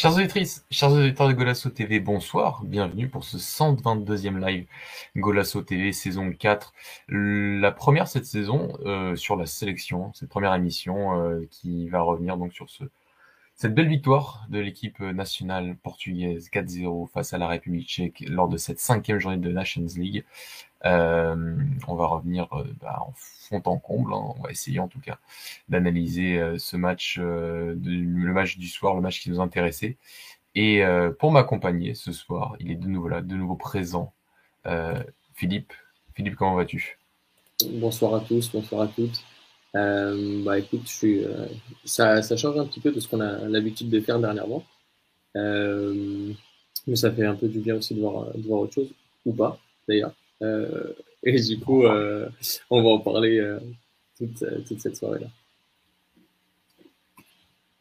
Chers auditrices, chers auditeurs de Golasso TV, bonsoir, bienvenue pour ce 122e live Golasso TV saison 4. La première cette saison euh, sur la sélection, cette première émission euh, qui va revenir donc sur ce, cette belle victoire de l'équipe nationale portugaise 4-0 face à la République tchèque lors de cette cinquième journée de Nations League. Euh, on va revenir euh, bah, en fond en comble. Hein. On va essayer en tout cas d'analyser euh, ce match, le match du soir, le match qui nous intéressait. Et pour m'accompagner ce soir, il est de nouveau là, de nouveau présent. Philippe, Philippe, comment vas-tu? Bonsoir à tous, bonsoir à toutes. Bah écoute, je suis, ça, ça, change un petit peu de ce qu'on a l'habitude de faire dernièrement. mais ça fait un peu du bien aussi de voir, de voir autre chose, ou pas d'ailleurs. Euh, et du coup, euh, on va en parler euh, toute, toute, cette soirée-là.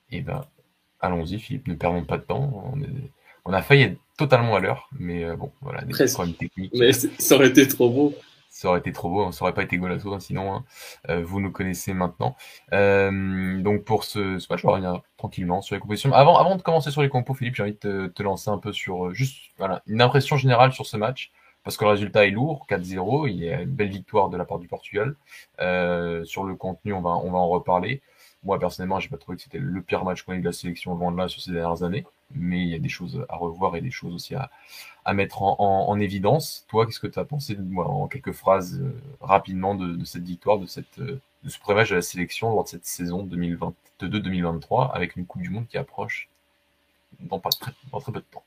Et eh ben, allons-y, Philippe, ne perdons pas de temps. On, on a failli être totalement à l'heure, mais bon, voilà, des problèmes techniques. Mais ça aurait été trop beau ça aurait été trop beau, ça aurait pas été golasso, hein, sinon hein, euh, vous nous connaissez maintenant. Euh, donc pour ce, ce match, on va revenir tranquillement sur les compositions. Avant, avant de commencer sur les compos, Philippe, j'ai envie de te, lancer un peu sur juste voilà une impression générale sur ce match parce que le résultat est lourd, 4-0, il y a une belle victoire de la part du Portugal. Euh, sur le contenu, on va, en reparler. Moi, personnellement, j'ai pas trouvé que c'était le pire match qu'on ait eu de la sélection loin de là sur ces dernières années, mais il y a des choses à revoir et des choses aussi à, à mettre en, en, évidence. Toi, qu'est-ce que tu as pensé en quelques phrases euh, rapidement de, cette victoire, de, cette, euh, ce premier match de la sélection lors de cette saison 2022-2023 avec une Coupe du Monde qui approche dans, pas très, peu de temps?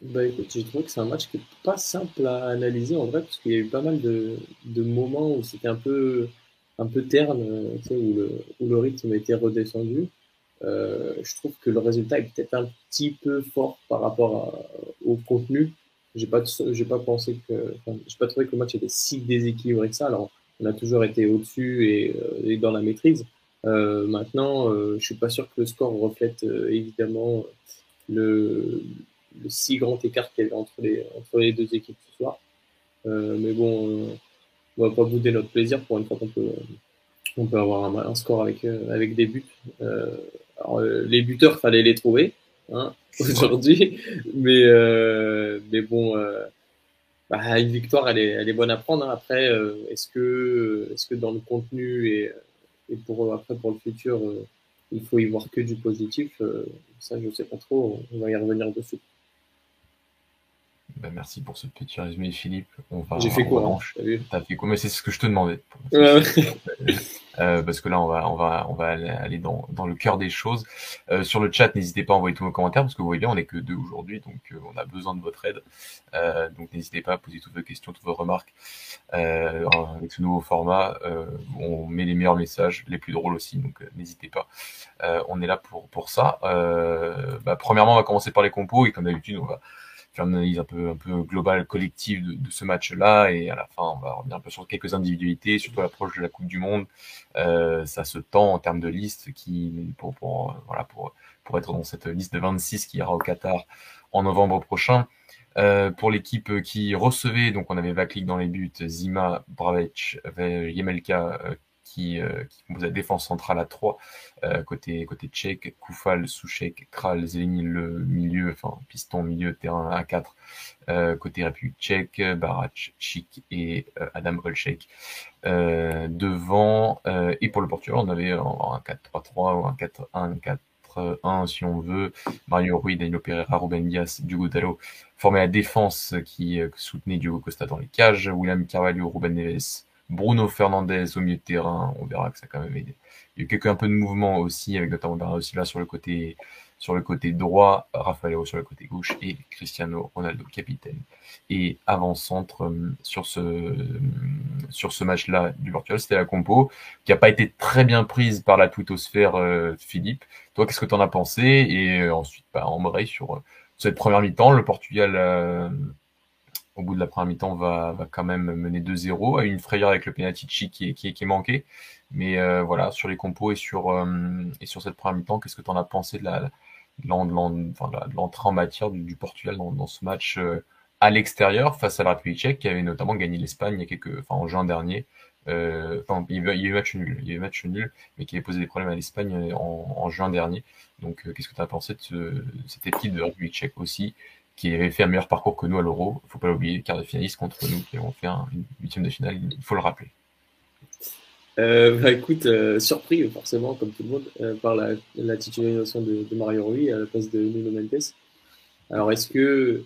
Bah écoute, j'ai trouvé que c'est un match qui n'est pas simple à analyser en vrai, parce qu'il y a eu pas mal de, moments où c'était un peu, un peu terne, tu sais, où, le, où le rythme était redescendu. Euh, je trouve que le résultat est peut-être un petit peu fort par rapport au contenu. J'ai pas, j'ai pas pensé que, j'ai pas trouvé que le match était si déséquilibré que ça. Alors, on a toujours été au-dessus et, euh, dans la maîtrise. Euh, maintenant, euh, je suis pas sûr que le score reflète euh, évidemment le, si grand écart qu'il y avait entre les, entre les deux équipes ce soir. Mais bon, on va pas bouder notre plaisir pour une fois qu'on peut, on peut avoir un, score avec, avec des buts. les buteurs, fallait les trouver hein, aujourd'hui, mais, mais bon, bah, une victoire, elle est, elle est bonne à prendre. Hein. Après, est-ce que, est-ce que dans le contenu et, et pour après pour le futur, il faut y voir que du positif Ça, je sais pas trop. On va y revenir dessus. Bah, merci pour ce petit résumé, Philippe. J'ai fait quoi hein, T'as fait quoi? Mais c'est ce que je te demandais. Euh, parce que là, on va, on va, on va aller dans, dans le cœur des choses. Euh, sur le chat, n'hésitez pas à envoyer tous vos commentaires parce que vous voyez bien, on est que deux aujourd'hui, donc euh, on a besoin de votre aide. Euh, donc n'hésitez pas à poser toutes vos questions, toutes vos remarques. Euh, avec ce nouveau format, on met les meilleurs messages, les plus drôles aussi, donc n'hésitez pas. on est là pour pour ça. Bah, premièrement, on va commencer par les compos et comme d'habitude, on va une analyse un peu, un peu globale, collective de, ce match-là. Et à la fin, on va revenir un peu sur quelques individualités, surtout l'approche de la Coupe du Monde. Euh, ça se tend en termes de liste qui, pour, pour, voilà, pour, pour être dans cette liste de 26 qui ira au Qatar en novembre prochain. Euh, pour l'équipe qui recevait, donc on avait Vaklik dans les buts, Zima, Bravec, Yemelka, euh, qui, euh, qui la défense centrale à 3, euh, côté, côté tchèque, Koufal, Souchek, Kral, Zeleny, le milieu, enfin piston milieu terrain à 4, euh, côté République tchèque, Barac, Chik et Adam Olchek. Devant, et pour le Portugal, on avait un 4-3-3 ou un 4-1-4. 1 si on veut, Mario Rui, Danilo Pereira, Ruben Dias, Diogo Dallo, formé la défense qui soutenait Diogo Costa dans les cages, William Carvalho, Ruben Neves, Bruno Fernandez au milieu de terrain, on verra que ça a quand même aidé. Il y a eu quelques un peu de mouvement aussi, avec notamment Bernardo Silva sur le côté sur le côté droit, Rafael sur le côté gauche et Cristiano Ronaldo capitaine et avant-centre euh, sur ce euh, sur ce match-là du Portugal, c'était la compo qui a pas été très bien prise par la twittosphère euh, Philippe. Toi, qu'est-ce que tu as pensé? Et ensuite, bah, en sur cette première mi-temps, le Portugal au bout de la première mi-temps, va, quand même mener 2-0, à une frayeur avec le penalty qui, qui, qui, est manqué. Mais euh, voilà, sur les compos et sur, euh, et sur cette première mi-temps, qu'est-ce que tu en as pensé de l'entrée en matière du, Portugal dans, ce match euh, à l'extérieur face à la République tchèque qui avait notamment gagné l'Espagne en juin dernier enfin, il y a eu match nul, il y a eu match nul, mais qui avait posé des problèmes à l'Espagne en, juin dernier. Donc, qu'est-ce que tu as pensé de cette équipe de rugby tchèque aussi, qui avait fait un meilleur parcours que nous à l'Euro Faut pas l'oublier, quart de finaliste contre nous, qui avons fait un, une huitième de finale, il faut le rappeler. Euh, bah, écoute, surpris forcément, comme tout le monde, par la, la titularisation de, Mario Rui à la place de Nuno Mendes. Alors, est-ce que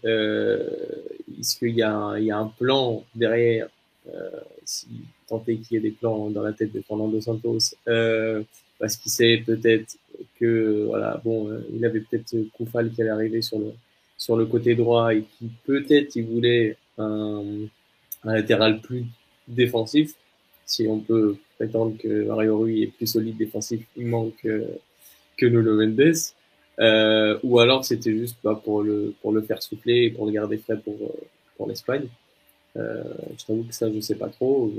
est-ce qu'il y, a y a un plan derrière euh, si tenter qu'il y ait des plans dans la tête de Fernando Santos, euh, parce qu'il sait peut-être que voilà, bon, euh, il avait peut-être Koufal qui allait arriver sur le sur le côté droit et qui peut-être il voulait un, latéral plus défensif. Si on peut prétendre que Mario Rui est plus solide défensivement que que Nuno Mendes, euh, ou alors c'était juste bah, pour le pour le faire souffler et pour le garder frais pour pour l'Espagne. Euh, je t'avoue que ça, je sais pas trop.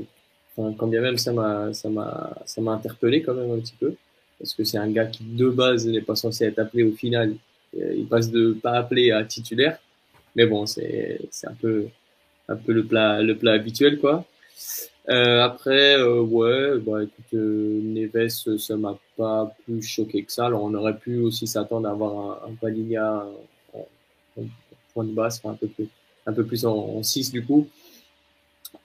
Enfin, quand bien même, ça m'a, ça m'a, ça m'a interpellé quand même un petit peu. Parce que c'est un gars qui, de base, n'est pas censé être appelé au final. Euh, il passe de pas appelé à titulaire. Mais bon, c'est, un peu, un peu le plat, le plat habituel, quoi. Euh, après, euh, ouais, bah écoute, euh, Neves, ça m'a pas plus choqué que ça. Alors, on aurait pu aussi s'attendre à avoir un, un en, point de basse, un peu plus, un peu plus en 6 du coup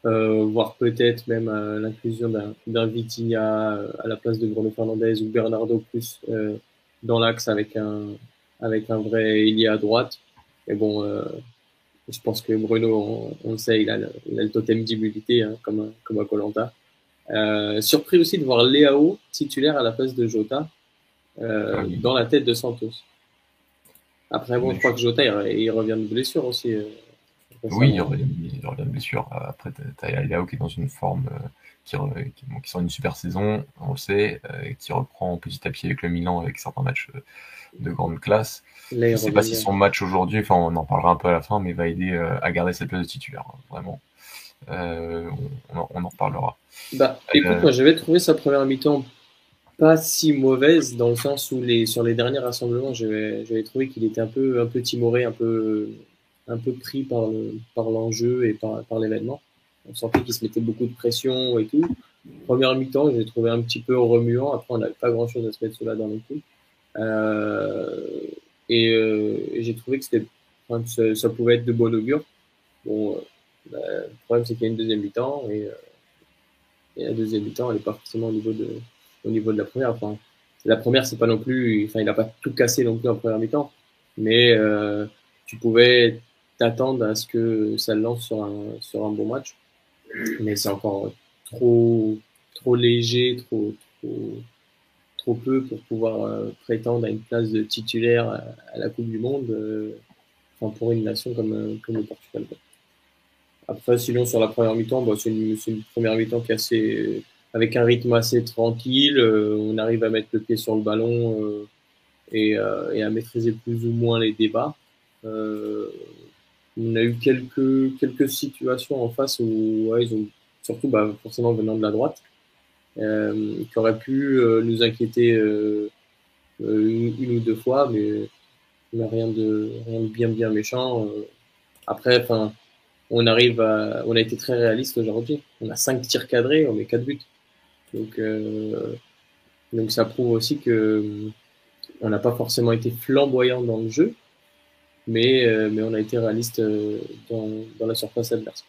voire peut-être même l'inclusion d'un Vitinha à la place de Bruno Fernandez ou Bernardo plus dans l'axe avec un avec un vrai ailier à droite. Mais bon, je pense que Bruno, on, le sait, il a, le, il a le totem d'immunité hein, comme comme à Colanta. surpris aussi de voir Léao titulaire à la place de Jota ah dans la tête de Santos. Après, bon, je crois que Jota, il, il revient de blessure aussi. Oui, il y, aurait, il de blessures. Après, tu as Léao qui est dans une forme euh, qui, qui, sort une super saison, on le sait, euh, qui reprend petit à petit avec le Milan avec certains matchs euh, de grande classe. je ne sais pas si son match aujourd'hui, enfin on en parlera un peu à la fin, mais va aider à garder cette place de titulaire, hein, vraiment. on, en reparlera. Bah, écoute, moi j'avais trouvé sa première mi-temps pas si mauvaise dans le sens où les, sur les derniers rassemblements, j'avais trouvé qu'il était un peu, un peu timoré, un peu, un peu pris par l'enjeu et par, par l'événement. On sentait qu'il se mettait beaucoup de pression et tout. Première mi-temps, j'ai trouvé un petit peu remuant. Après, on n'avait pas grand-chose à se mettre sous la dent non plus. Euh, et, euh, j'ai trouvé que c'était, ça, pouvait être de bon augure. Bon, euh, bah, le problème c'est qu'il y a une deuxième mi-temps et, euh, et, la deuxième mi-temps, elle n'est pas forcément au niveau de, au niveau de la première. Enfin, la première, c'est pas non plus, enfin, il n'a pas tout cassé non plus en première mi-temps, mais euh, tu pouvais t'attendre à ce que ça lance sur un, sur un bon match. Mais c'est encore trop, trop léger, trop, trop, trop peu pour pouvoir euh, prétendre à une place de titulaire à, la Coupe du Monde euh, enfin pour une nation comme, euh, comme le Portugal. Après, sinon, sur la première mi-temps, bah, c'est une, une, première mi-temps qui est assez, avec un rythme assez tranquille. on arrive à mettre le pied sur le ballon et, et, à maîtriser plus ou moins les débats. Euh, on a eu quelques, quelques situations en face où ils ont, surtout bah, forcément venant de la droite, euh, qui auraient pu euh, nous inquiéter euh, une, ou deux fois, mais, rien, de, rien de bien bien méchant. après, enfin, on arrive à, on a été très réaliste aujourd'hui. On a cinq tirs cadrés, on met quatre buts. Donc, donc ça prouve aussi que on n'a pas forcément été flamboyant dans le jeu, mais, euh, mais on a été réaliste euh, dans, dans la surface adverse.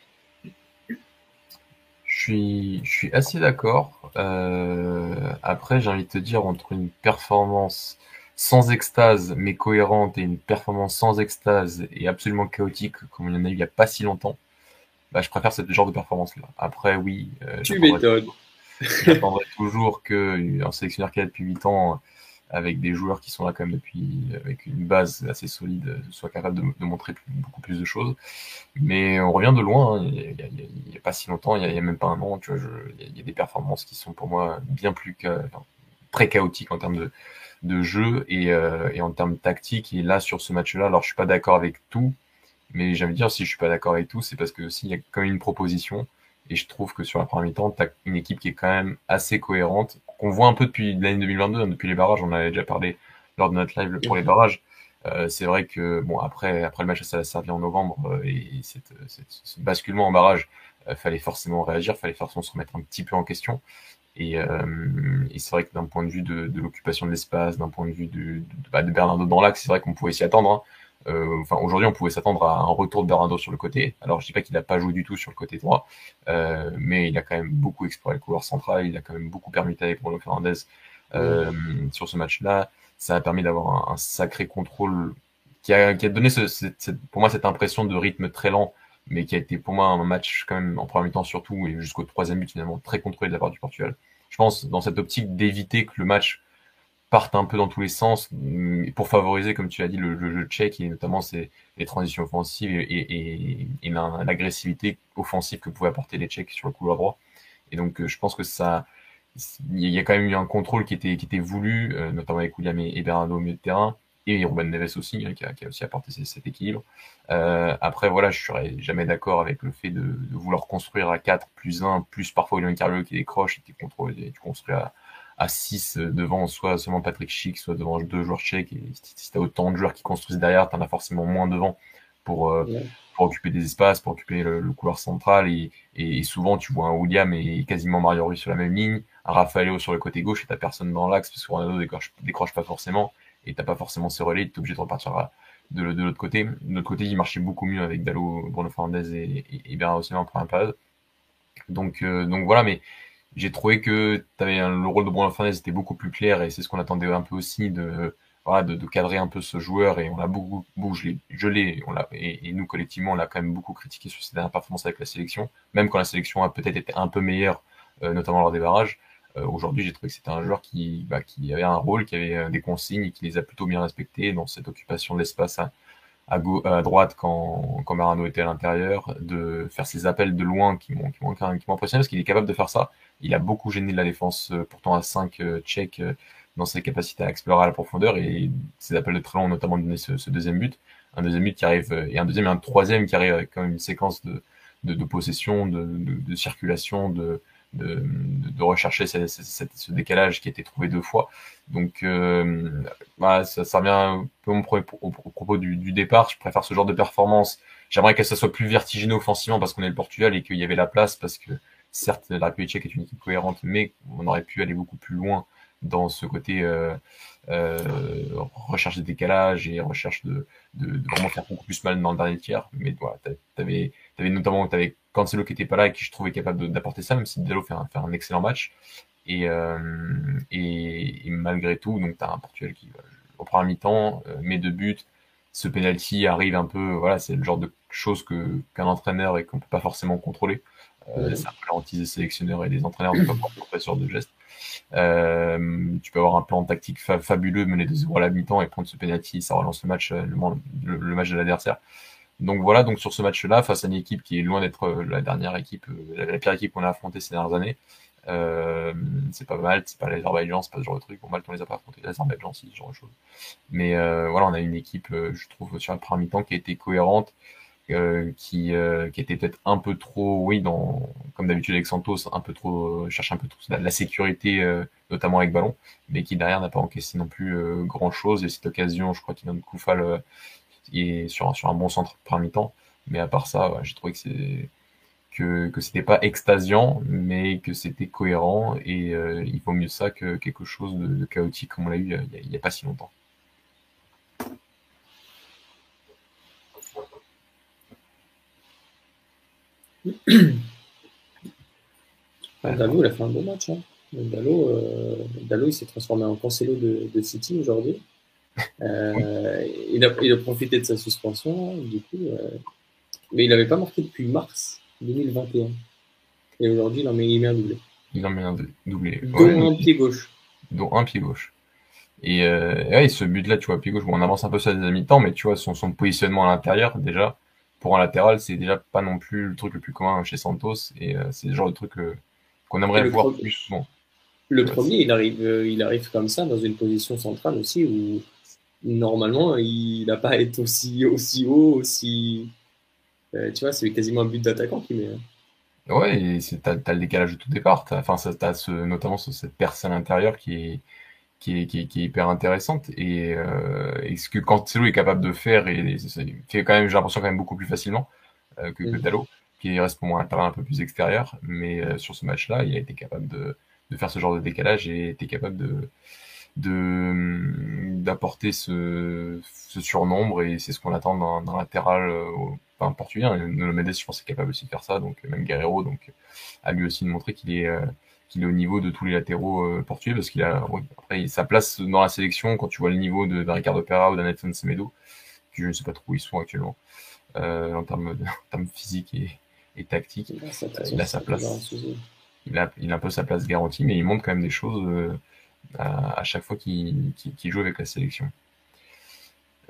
Je suis, je suis assez d'accord. Euh, après, j'ai envie de te dire, entre une performance sans extase mais cohérente et une performance sans extase et absolument chaotique comme il y en a eu il n'y a pas si longtemps, bah, je préfère ce genre de performance-là. Après, oui. Euh, tu m'étonnes. J'attendrai toujours qu'un sélectionneur qui a depuis 8 ans avec des joueurs qui sont là quand même depuis, avec une base assez solide, soit capable de, montrer beaucoup plus de choses. Mais on revient de loin, hein. il n'y a, pas si longtemps, il n'y a, même pas un an, il y, a des performances qui sont pour moi bien plus enfin, très chaotiques en termes de, jeu et, euh, et en termes tactiques. Et là, sur ce match-là, alors je suis pas d'accord avec tout, mais j'aime dire si je suis pas d'accord avec tout, c'est parce que s'il y a quand même une proposition, et je trouve que sur la première mi-temps, tu as une équipe qui est quand même assez cohérente, qu'on voit un peu depuis l'année 2022, hein, depuis les barrages, on avait déjà parlé lors de notre live pour les barrages. Euh, c'est vrai que bon après après le match ça a servi en novembre euh, et cette, cette, ce basculement en barrage fallait forcément réagir, fallait forcément se remettre un petit peu en question. Et, et c'est vrai que d'un point de vue de, de l'occupation de l'espace, d'un point de vue de, de, bah, de Bernardo dans l'axe, c'est vrai qu'on pouvait s'y attendre. Hein. Euh, enfin, aujourd'hui, on pouvait s'attendre à un retour de Bernardo sur le côté. Alors, je dis pas qu'il n'a pas joué du tout sur le côté droit, euh, mais il a quand même beaucoup exploré le couloir central. Il a quand même beaucoup permis avec Bruno Fernandez euh, sur ce match-là. Ça a permis d'avoir un, sacré contrôle qui a, qui a donné ce, cette, pour moi cette impression de rythme très lent, mais qui a été pour moi un match quand même en première mi-temps surtout et jusqu'au troisième but finalement très contrôlé de la part du Portugal. Je pense dans cette optique d'éviter que le match partent un peu dans tous les sens pour favoriser, comme tu l'as dit, le, jeu tchèque et notamment c'est les transitions offensives et, et, l'agressivité offensive que pouvaient apporter les Tchèques sur le couloir droit. Et donc, euh, je pense que ça, il y a quand même eu un contrôle qui était, qui était voulu, euh, notamment avec William et, Bernardo au milieu de terrain, et Ruben Neves aussi, hein, qui, a, aussi apporté cet équilibre. Euh, après, voilà, je serais jamais d'accord avec le fait de, vouloir construire à 4 plus 1, plus parfois William Carvalho qui décroche et et tu construis à, à 6 euh, devant soit seulement Patrick Schick, soit devant deux joueurs tchèques. Et si tu as autant de joueurs qui construisent derrière, tu en as forcément moins devant pour, euh, pour occuper des espaces, pour occuper le, couloir central. Et, et, souvent, tu vois un William et quasiment Mario Rui sur la même ligne, un Rafaelo sur le côté gauche et t'as personne dans l'axe parce que Ronaldo décroche, décroche pas forcément et t'as pas forcément ses relais, t'es obligé de repartir de, de l'autre côté. De l'autre côté, il marchait beaucoup mieux avec Dalo, Bruno Fernandez et, et, et Bernard en première période. Donc, euh, donc voilà, mais j'ai trouvé que avais le rôle de Bruno Fernandez était beaucoup plus clair et c'est ce qu'on attendait un peu aussi de, voilà, de, de, cadrer un peu ce joueur et on l'a beaucoup, beaucoup je l'ai, et, nous collectivement on l'a quand même beaucoup critiqué sur ses dernières performances avec la sélection, même quand la sélection a peut-être été un peu meilleure, euh, notamment lors des barrages. Euh, aujourd'hui, j'ai trouvé que c'était un joueur qui, bah, qui avait un rôle, qui avait euh, des consignes et qui les a plutôt bien respectées dans cette occupation de l'espace à, à, droite quand, quand Marano était à l'intérieur, de faire ses appels de loin qui m'ont impressionné parce qu'il est capable de faire ça. Il a beaucoup gêné la défense, euh, pourtant à 5 euh, tchèques euh, dans ses capacités à explorer à la profondeur et ses appels de très long notamment donné ce, ce, deuxième but. Un deuxième but qui arrive, et un deuxième et un troisième qui arrive avec quand même une séquence de, de, de possession, de, de, de circulation, de, de, de rechercher ce, décalage qui a été trouvé deux fois. Donc, euh, bah, ça, ça revient un peu au, au, propos du, du, départ. Je préfère ce genre de performance. J'aimerais que ça soit plus vertigineux offensivement parce qu'on est le Portugal et qu'il y avait la place parce que certes, la République tchèque est une équipe cohérente, mais on aurait pu aller beaucoup plus loin dans ce côté euh, euh, recherche de décalage et recherche de, de, de, vraiment faire beaucoup plus mal dans le dernier tiers. Mais voilà, t'avais avais notamment avais Cancelo qui était pas là et qui je trouvais capable d'apporter ça, même si Diallo fait un, fait un excellent match. Et, euh, et, et, malgré tout, donc t'as un Portugal qui au premier mi-temps euh, met deux buts. Ce penalty arrive un peu, voilà, c'est le genre de choses que qu'un entraîneur et qu'on peut pas forcément contrôler. Euh, c'est un peu l'anti des sélectionneurs et des entraîneurs de pas ce de gestes. Euh, tu peux avoir un plan tactique fabuleux, mener de 0 à la mi-temps et prendre ce penalty, ça relance le match, euh, le, le match de l'adversaire. Donc voilà, donc sur ce match-là, face à une équipe qui est loin d'être euh, la dernière équipe, euh, la, pire équipe qu'on a affrontée ces dernières années, euh, c'est pas mal, c'est pas l'Azerbaïdjan, c'est pas ce genre de truc. Bon, les a pas affrontés, l'Azerbaïdjan, c'est ce genre de choses. Mais voilà, on a une équipe, je trouve, sur la première mi-temps qui a été cohérente, qui, qui était peut-être un peu trop, oui, dans, comme d'habitude avec Santos, un peu trop, cherche un peu trop la, la sécurité, notamment avec ballon, mais qui derrière n'a pas encaissé non plus grand chose. Et cette occasion, je crois qu'il vient de Koufal est sur, un bon centre par mi-temps. Mais à part ça, j'ai trouvé que c'est que, c'était pas extasiant, mais que c'était cohérent et euh, il vaut mieux ça que quelque chose de, chaotique comme on l'a eu il n'y a, pas si longtemps. Dalo, il a fait un bon match. Hein. Dalo, euh, il s'est transformé en Cancelo de City aujourd'hui. Euh, il, a, il, a, profité de sa suspension, du coup, euh, mais il n'avait pas marqué depuis mars 2021. Et aujourd'hui, il en met, il met un doublé. Il en met un doublé. Dont ouais, un pied gauche. Dont un pied gauche. Et, euh, ouais, ce but-là, tu vois, pied gauche, bon, on avance un peu ça des mi-temps, mais tu vois, son, son positionnement à l'intérieur, déjà, pour un latéral, c'est déjà pas non plus le truc le plus commun chez Santos, et c'est le genre de truc qu'on aimerait le voir plus souvent. Le ouais, premier, il arrive, il arrive comme ça, dans une position centrale aussi, où normalement, il n'a pas à être aussi, aussi haut, aussi. Euh, tu vois, c'est quasiment un but d'attaquant qui met. Hein. Ouais, et t'as as le décalage de tout départ. As, enfin, t'as ce, notamment cette personne intérieure qui est, qui est, qui est, qui est hyper intéressante. Et, euh, et ce que Cancelo est capable de faire, et, et fait quand même, j'ai l'impression quand même beaucoup plus facilement euh, que, mmh. que Dalo. qui reste pour moi un terrain un peu plus extérieur, mais sur ce match-là, il a été capable de, de faire ce genre de décalage et était capable de d'apporter ce, ce, surnombre et c'est ce qu'on attend d'un latéral euh, enfin, portugais. Hein. Mendes, je pense, est capable aussi de faire ça. Donc même Guerrero, donc a lui aussi de montrer qu'il est euh, qu'il est au niveau de tous les latéraux euh, portugais parce qu'il a après sa place dans la sélection quand tu vois le niveau de, de Ricardo Pereira ou d'Anetson Semedo, que je ne sais pas trop où ils sont actuellement en termes de, en termes physiques et, et tactiques. Il a sa place il a, il a un peu sa place garantie, mais il montre quand même des choses euh, à, chaque fois qu'il joue avec la sélection.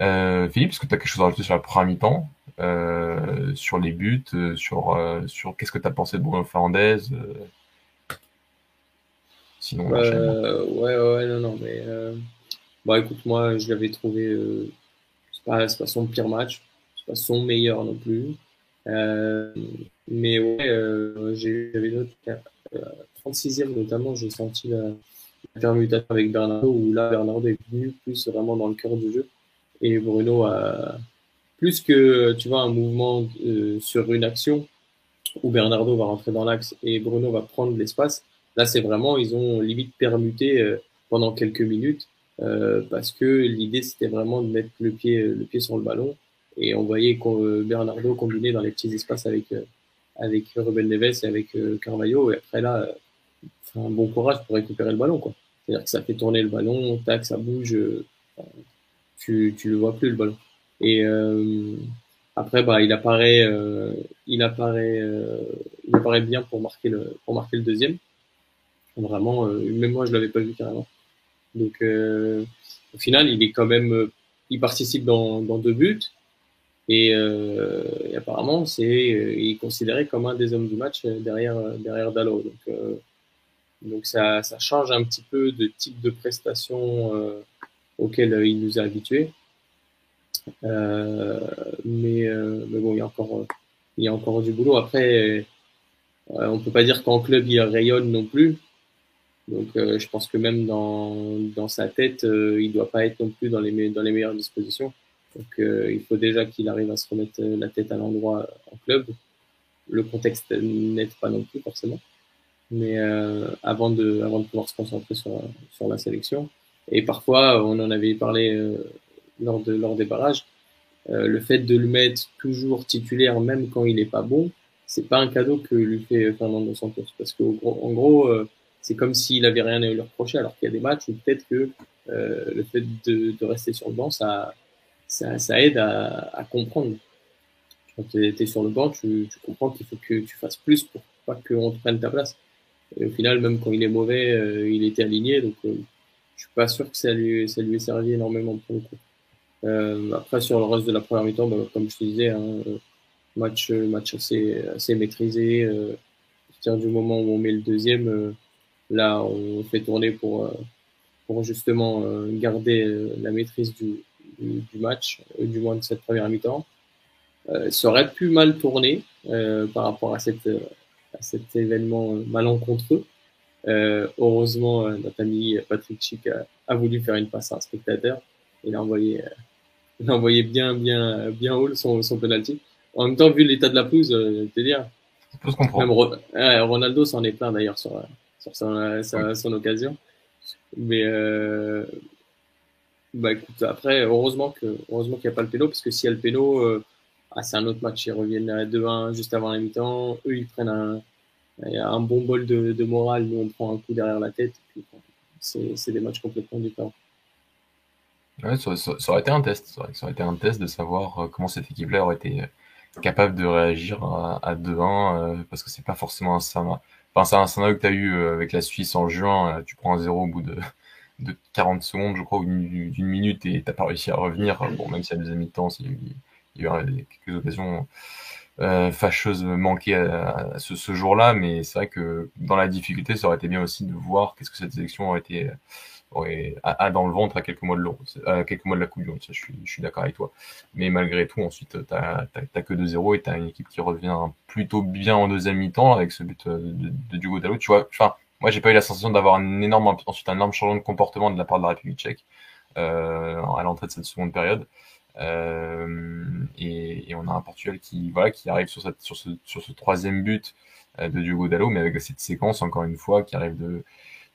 Euh, Philippe, est-ce que tu as quelque chose à rajouter sur la première mi-temps, euh, sur les buts, sur, sur qu'est-ce que tu as pensé de Bruno Fernandez Sinon, ouais, ouais, non, non, mais bon, écoute, moi, je l'avais trouvé, c'est pas, pas son pire match, c'est pas son meilleur non plus. mais ouais, j'avais noté 36e notamment, j'ai senti la, permutation avec Bernardo, où là, Bernardo est venu plus vraiment dans le cœur du jeu. Et Bruno a plus que, tu vois, un mouvement euh, sur une action où Bernardo va rentrer dans l'axe et Bruno va prendre l'espace. Là, c'est vraiment, ils ont limite permuté euh, pendant quelques minutes euh, parce que l'idée, c'était vraiment de mettre le pied, le pied sur le ballon. Et on voyait Bernardo combiner dans les petits espaces avec, avec Ruben Neves et avec euh, Carvalho. Et après, là, un bon courage pour récupérer le ballon. quoi. C'est-à-dire que ça fait tourner le ballon, tac, ça bouge, euh, tu, tu le vois plus le ballon. Et euh, après, bah, il apparaît, il apparaît, il apparaît bien pour marquer le, pour marquer le deuxième. Vraiment, même moi, je l'avais pas vu carrément. Donc, au final, il est quand même, il participe dans, dans deux buts. Euh, et, apparemment, c'est, euh, il est considéré comme un des hommes du match euh, derrière, derrière Dallo. Donc, donc ça, change un petit peu de type de prestation auquel il nous a habitués. mais, mais bon, il y a encore, il y a encore du boulot. Après, on peut pas dire qu'en club il rayonne non plus. Donc, je pense que même dans, dans sa tête, il doit pas être non plus dans les, dans les meilleures dispositions. Donc euh, il faut déjà qu'il arrive à se remettre euh, la tête à l'endroit euh, en club. Le contexte n'aide pas non plus forcément. Mais avant, de, avant de pouvoir se concentrer sur, sur la sélection. Et parfois, on en avait parlé lors, de, lors des barrages, le fait de le mettre toujours titulaire même quand il n'est pas bon, c'est pas un cadeau que lui fait Fernando Santos. Parce qu'en gros, en c'est comme s'il avait rien à lui reprocher, alors qu'il y a des matchs où peut-être que le fait de, de, rester sur le banc, ça, ça, ça aide à, à, comprendre. Quand tu es, sur le banc, tu, tu comprends qu'il faut que tu fasses plus pour pas qu'on te prenne ta place. Et au final, même quand il est mauvais, euh, il était aligné, donc euh, je suis pas sûr que ça lui, ça lui ait servi énormément pour le coup. Euh, après, sur le reste de la première mi-temps, bah, comme je te disais, hein, euh, match, match assez, assez maîtrisé. Euh, à partir du moment où on met le deuxième, là, on fait tourner pour, pour justement garder la maîtrise du, du, match, euh, du moins de cette première mi-temps. Euh, ça aurait pu mal tourner euh, par rapport à, cette, cet événement malencontreux. heureusement, notre ami Patrick Chic a, voulu faire une passe à un spectateur. Il a envoyé, il a envoyé bien, bien, bien haut son, son penalty. En même temps, vu l'état de la pelouse, je te dire, même Ronaldo s'en est plein d'ailleurs sur, sur son, son, occasion. Mais, euh, bah écoute, après, heureusement que heureusement qu'il n'y a pas le péno, parce que si y a le péno, euh, ah, c'est un autre match. Ils reviennent à 2-1 juste avant la mi-temps. Eux, ils prennent un, bon bol de, morale. Nous, on prend un coup derrière la tête. C'est des matchs complètement différents. Ça, aurait été un test. Ça aurait, été un test de savoir euh, comment cette équipe-là aurait été euh, capable de réagir à, à 2-1, parce que c'est pas forcément un scénario. C'est un scénario que tu as eu avec la Suisse en juin. Tu prends un 0 au bout de de 40 secondes, je crois, ou d'une minute, et t'as pas réussi à revenir. Même si à deuxième mi-temps, quelques occasions euh, fâcheuses manquées à, ce, ce jour-là, mais c'est vrai que dans la difficulté, ça aurait été bien aussi de voir qu'est-ce que cette sélection aurait été aurait, a, dans le ventre à quelques mois de l'euro, à quelques mois de la Coupe du Monde. Je suis, suis d'accord avec toi. Mais malgré tout, ensuite, t'as as, que 2-0 et t'as une équipe qui revient plutôt bien en deuxième mi-temps avec ce but de, de, de Dalot. Tu vois, enfin, moi, j'ai pas eu la sensation d'avoir un énorme, ensuite un énorme changement de comportement de la part de la République tchèque euh, à l'entrée de cette seconde période. Et, on a un Portugal qui, voilà, qui arrive sur, cette, sur, ce, sur ce troisième but de Diogo Dallo, mais avec cette séquence, encore une fois, qui arrive de,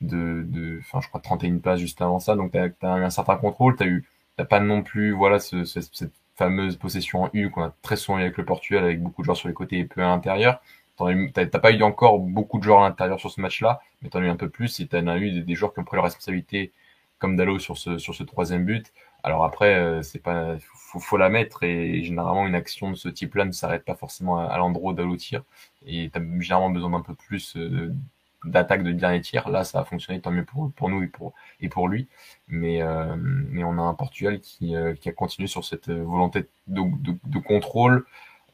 de, enfin, je crois 31 passes juste avant ça. Donc, tu as, eu un certain contrôle. Tu eu, pas non plus, voilà, ce, cette fameuse possession en U qu'on a très souvent eu avec le Portugal, avec beaucoup de joueurs sur les côtés et peu à l'intérieur. T'as pas eu encore beaucoup de joueurs à l'intérieur sur ce match-là, mais t'en as eu un peu plus et t'en as eu des, joueurs qui ont pris leur responsabilité, comme Dallo sur ce, sur ce troisième but. Alors après, euh, c'est pas, faut, faut la mettre et généralement une action de ce type-là ne s'arrête pas forcément à, l'endroit tire et t'as généralement besoin d'un peu plus euh, d'attaque de dernier tir. Là, ça a fonctionné tant mieux pour, pour nous et pour, et pour lui. Mais, euh, mais on a un Portugal qui, euh, qui a continué sur cette volonté de, de, de contrôle.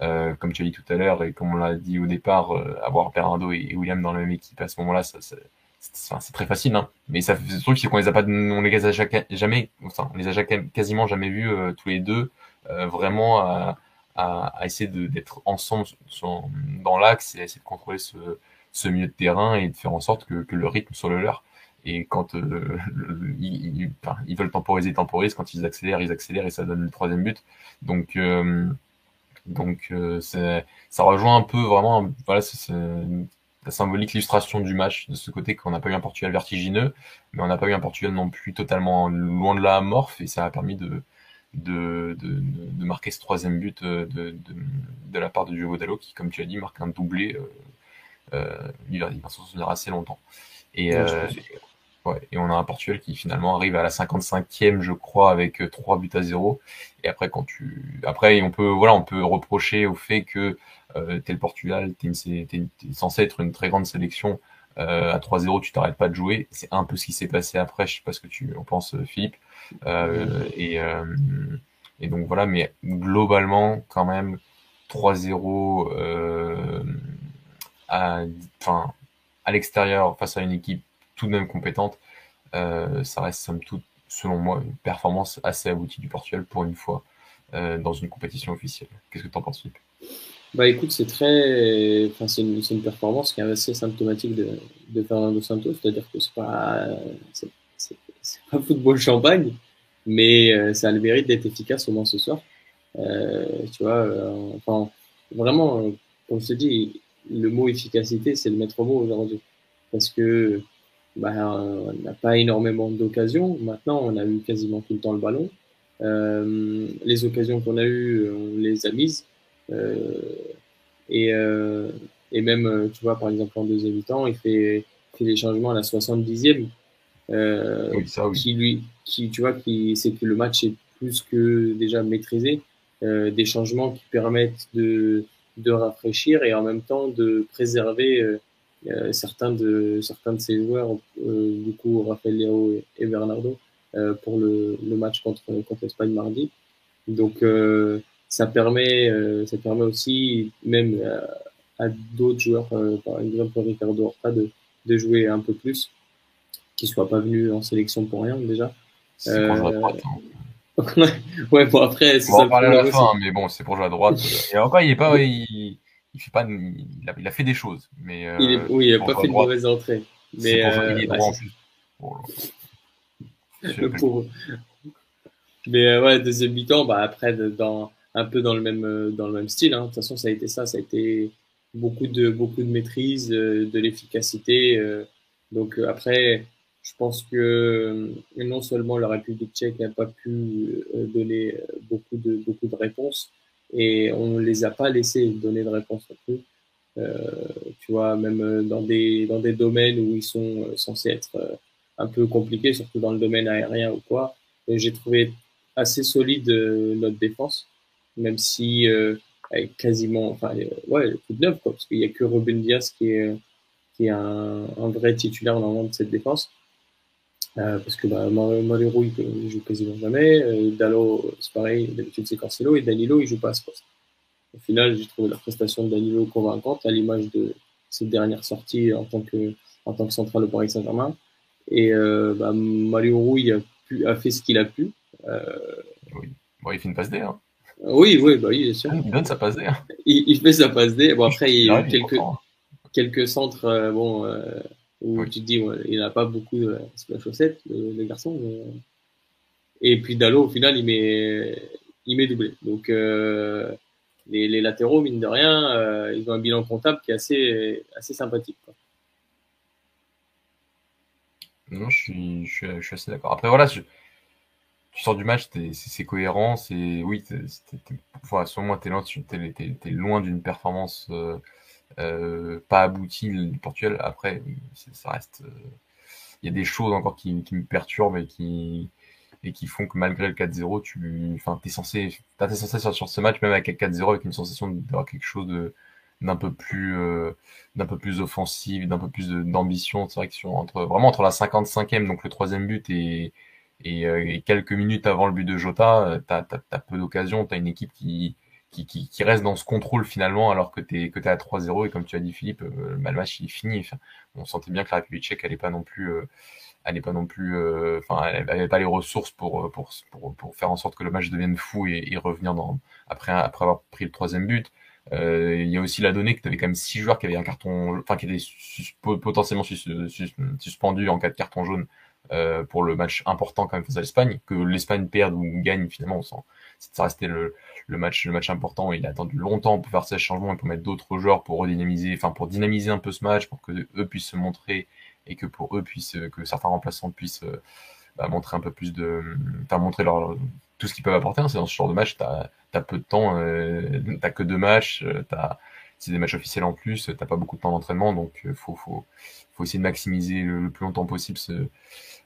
Euh, comme tu as dit tout à l'heure et comme on l'a dit au départ, euh, avoir Bernardo et, William dans la même équipe à ce moment-là, ça, ça c'est très facile, hein. Mais ça, le truc, c'est qu'on les a pas, on les a jamais, on les a quasiment jamais vus tous les deux vraiment à, à, à essayer d'être ensemble dans l'axe et à essayer de contrôler ce, ce milieu de terrain et de faire en sorte que, que le rythme soit le leur. Et quand euh, ils, ils, veulent temporiser, ils temporisent. Quand ils accélèrent, ils accélèrent et ça donne le troisième but. Donc, euh, donc euh, ça rejoint un peu vraiment la symbolique, l'illustration du match de ce côté qu'on n'a pas eu un Portugal vertigineux, mais on n'a pas eu un Portugal non plus totalement loin de la amorphe et ça a permis de, de, de, de marquer ce troisième but de, de, de la part de Diogo Dallo qui, comme tu as dit, marque un doublé euh, il, va, s'en souvenir assez longtemps. Et, euh, ouais, et on a un Portugal qui finalement arrive à la 55e, je crois, avec 3 euh, buts à 0. Et après, quand tu, après, on peut, voilà, on peut reprocher au fait que euh, t'es le Portugal, t'es, es, censé être une très grande sélection. Euh, à 3-0, tu t'arrêtes pas de jouer. C'est un peu ce qui s'est passé après. Je sais pas ce que tu en penses, Philippe. Euh, et, donc voilà, mais globalement, quand même, 3-0 à, à l'extérieur face à une équipe tout de même compétente, euh, ça reste somme toute, selon moi, une performance assez aboutie du Portugal pour une fois euh, dans une compétition officielle. Qu'est-ce que tu en penses, Philippe? Bah écoute, c'est très, enfin, c'est une, une, performance qui est assez symptomatique de, de Fernando Santos, c'est-à-dire que c'est pas, c'est, pas football champagne, mais euh, ça a le mérite d'être efficace au moins ce soir. Euh, tu vois, euh, enfin, vraiment, comme je te dis, le mot efficacité, c'est le maître mot aujourd'hui. Parce que bah, on n'a pas énormément d'occasions. Maintenant, on a eu quasiment tout le temps le ballon. Euh, les occasions qu'on a eues, on les a mises. Euh, et, euh, et même, tu vois, par exemple, en deuxième mi-temps, il fait, fait les changements à la 70e. Euh, oui, ça, oui. qui lui, qui, tu vois, qui, c'est que le match est plus que déjà maîtrisé. Euh, des changements qui permettent de, de rafraîchir et en même temps de préserver euh, euh, certains de certains de ces joueurs, euh, du coup Rafael Léo et, Bernardo, pour le, le, match contre contre l'Espagne mardi. Donc ça permet ça permet aussi même à, d'autres joueurs, par exemple Ricardo Horta, de, de jouer un peu plus, qui soit pas venu en sélection pour rien déjà. Euh, ouais, bon, après, c'est On va en parler à la fin, mais bon, c'est pour jouer à droite. Et encore, il est pas, il, il fait pas, il a, il a fait des choses, mais. Euh, il est, oui, il a pas fait de mauvaise entrée. Mais euh, il est droit en plus. le pauvre. Mais euh, ouais, deuxième mi-temps, bah après, dans, un peu dans le même, euh, dans le même style. Hein. De toute façon, ça a été ça, ça a été beaucoup de, beaucoup de maîtrise, euh, de l'efficacité. donc après, je pense que euh, non seulement la République tchèque n'a pas pu euh, donner euh, beaucoup de, beaucoup de réponses, et on les a pas laissés donner de réponses non plus. Euh, tu vois, même dans des, dans des domaines où ils sont censés être un peu compliqués, surtout dans le domaine aérien ou quoi, j'ai trouvé assez solide notre défense, même si euh, quasiment, enfin, ouais, toute neuve, quoi, parce qu'il n'y a que Ruben Diaz qui est, un, vrai titulaire normalement de cette défense. Euh, parce que bah, Malero, il, il, joue quasiment jamais. Euh, Dallo, c'est pareil, d'habitude c'est Cancelo. Et Danilo, il joue pas à ce poste. Au final, j'ai trouvé la prestation de Danilo convaincante à l'image de ses dernières sorties en tant que, en tant que central au Paris Saint-Germain. Et euh, bah, il a fait ce qu'il a pu. Euh, oui. Bon, il fait une passe D. Hein. Oui, oui, bah oui, bien sûr. Il donne sa passe D. Hein. Il, il, fait sa passe D. Bon, après, il y a quelques, quelques centres, euh, bon, euh, où tu te dis, ouais, il n'a pas beaucoup de la chaussette, le, le garçon. Mais... Et puis Dallo, au final, il met, il met doublé. Donc les, latéraux, mine de rien, ils ont un bilan comptable qui est assez, assez sympathique. Non, je suis, je suis, assez d'accord. Après, voilà, tu du match, c'est cohérent. C'est oui, enfin, moi, t'es loin, es, es, loin d'une performance euh, euh, pas aboutie du Portugal. Après, ça reste. Euh, il y a des choses encore qui, me perturbent et qui et qui font que malgré le 4-0, tu, enfin, t'es censé, t'es sortir sur ce match même avec 4-0 avec une sensation d'avoir quelque chose de d'un peu plus euh, d'un peu plus offensif, d'un peu plus d'ambition. C'est vrai que sur, entre vraiment entre la 55e, donc le troisième but et euh, et, quelques minutes avant le but de Jota, euh, t'as as, peu d'occasions, t'as une équipe qui, qui, qui, qui, reste dans ce contrôle finalement alors que t'es que t'es à 3-0 et comme tu as dit Philippe, le match il est fini. Enfin, on sentait bien que la République tchèque elle est pas non plus elle n'est pas non plus, enfin, elle n'avait pas les ressources pour, pour, pour, pour, faire en sorte que le match devienne fou et, et revenir dans, après, après avoir pris le troisième but. Euh, il y a aussi la donnée que tu avais quand même six joueurs qui avaient un carton, enfin qui étaient potentiellement suspendus en cas de carton jaune euh, pour le match important quand même face à l'Espagne, que l'Espagne perde ou gagne finalement, on ça restait le, le, match le match important. Il a attendu longtemps pour faire ces changements et pour mettre d'autres joueurs pour redynamiser, enfin pour dynamiser un peu ce match, pour que eux puissent se montrer et que pour eux puissent que certains remplaçants puissent euh, bah, montrer un peu plus de, enfin montrer leur tout ce qu'ils peuvent apporter. Hein, c'est dans ce genre de match, t'as as peu de temps, euh, t'as que deux matchs, euh, t'as c'est des matchs officiels en plus, t'as pas beaucoup de temps d'entraînement, donc euh, faut, faut, faut essayer de maximiser le, plus longtemps possible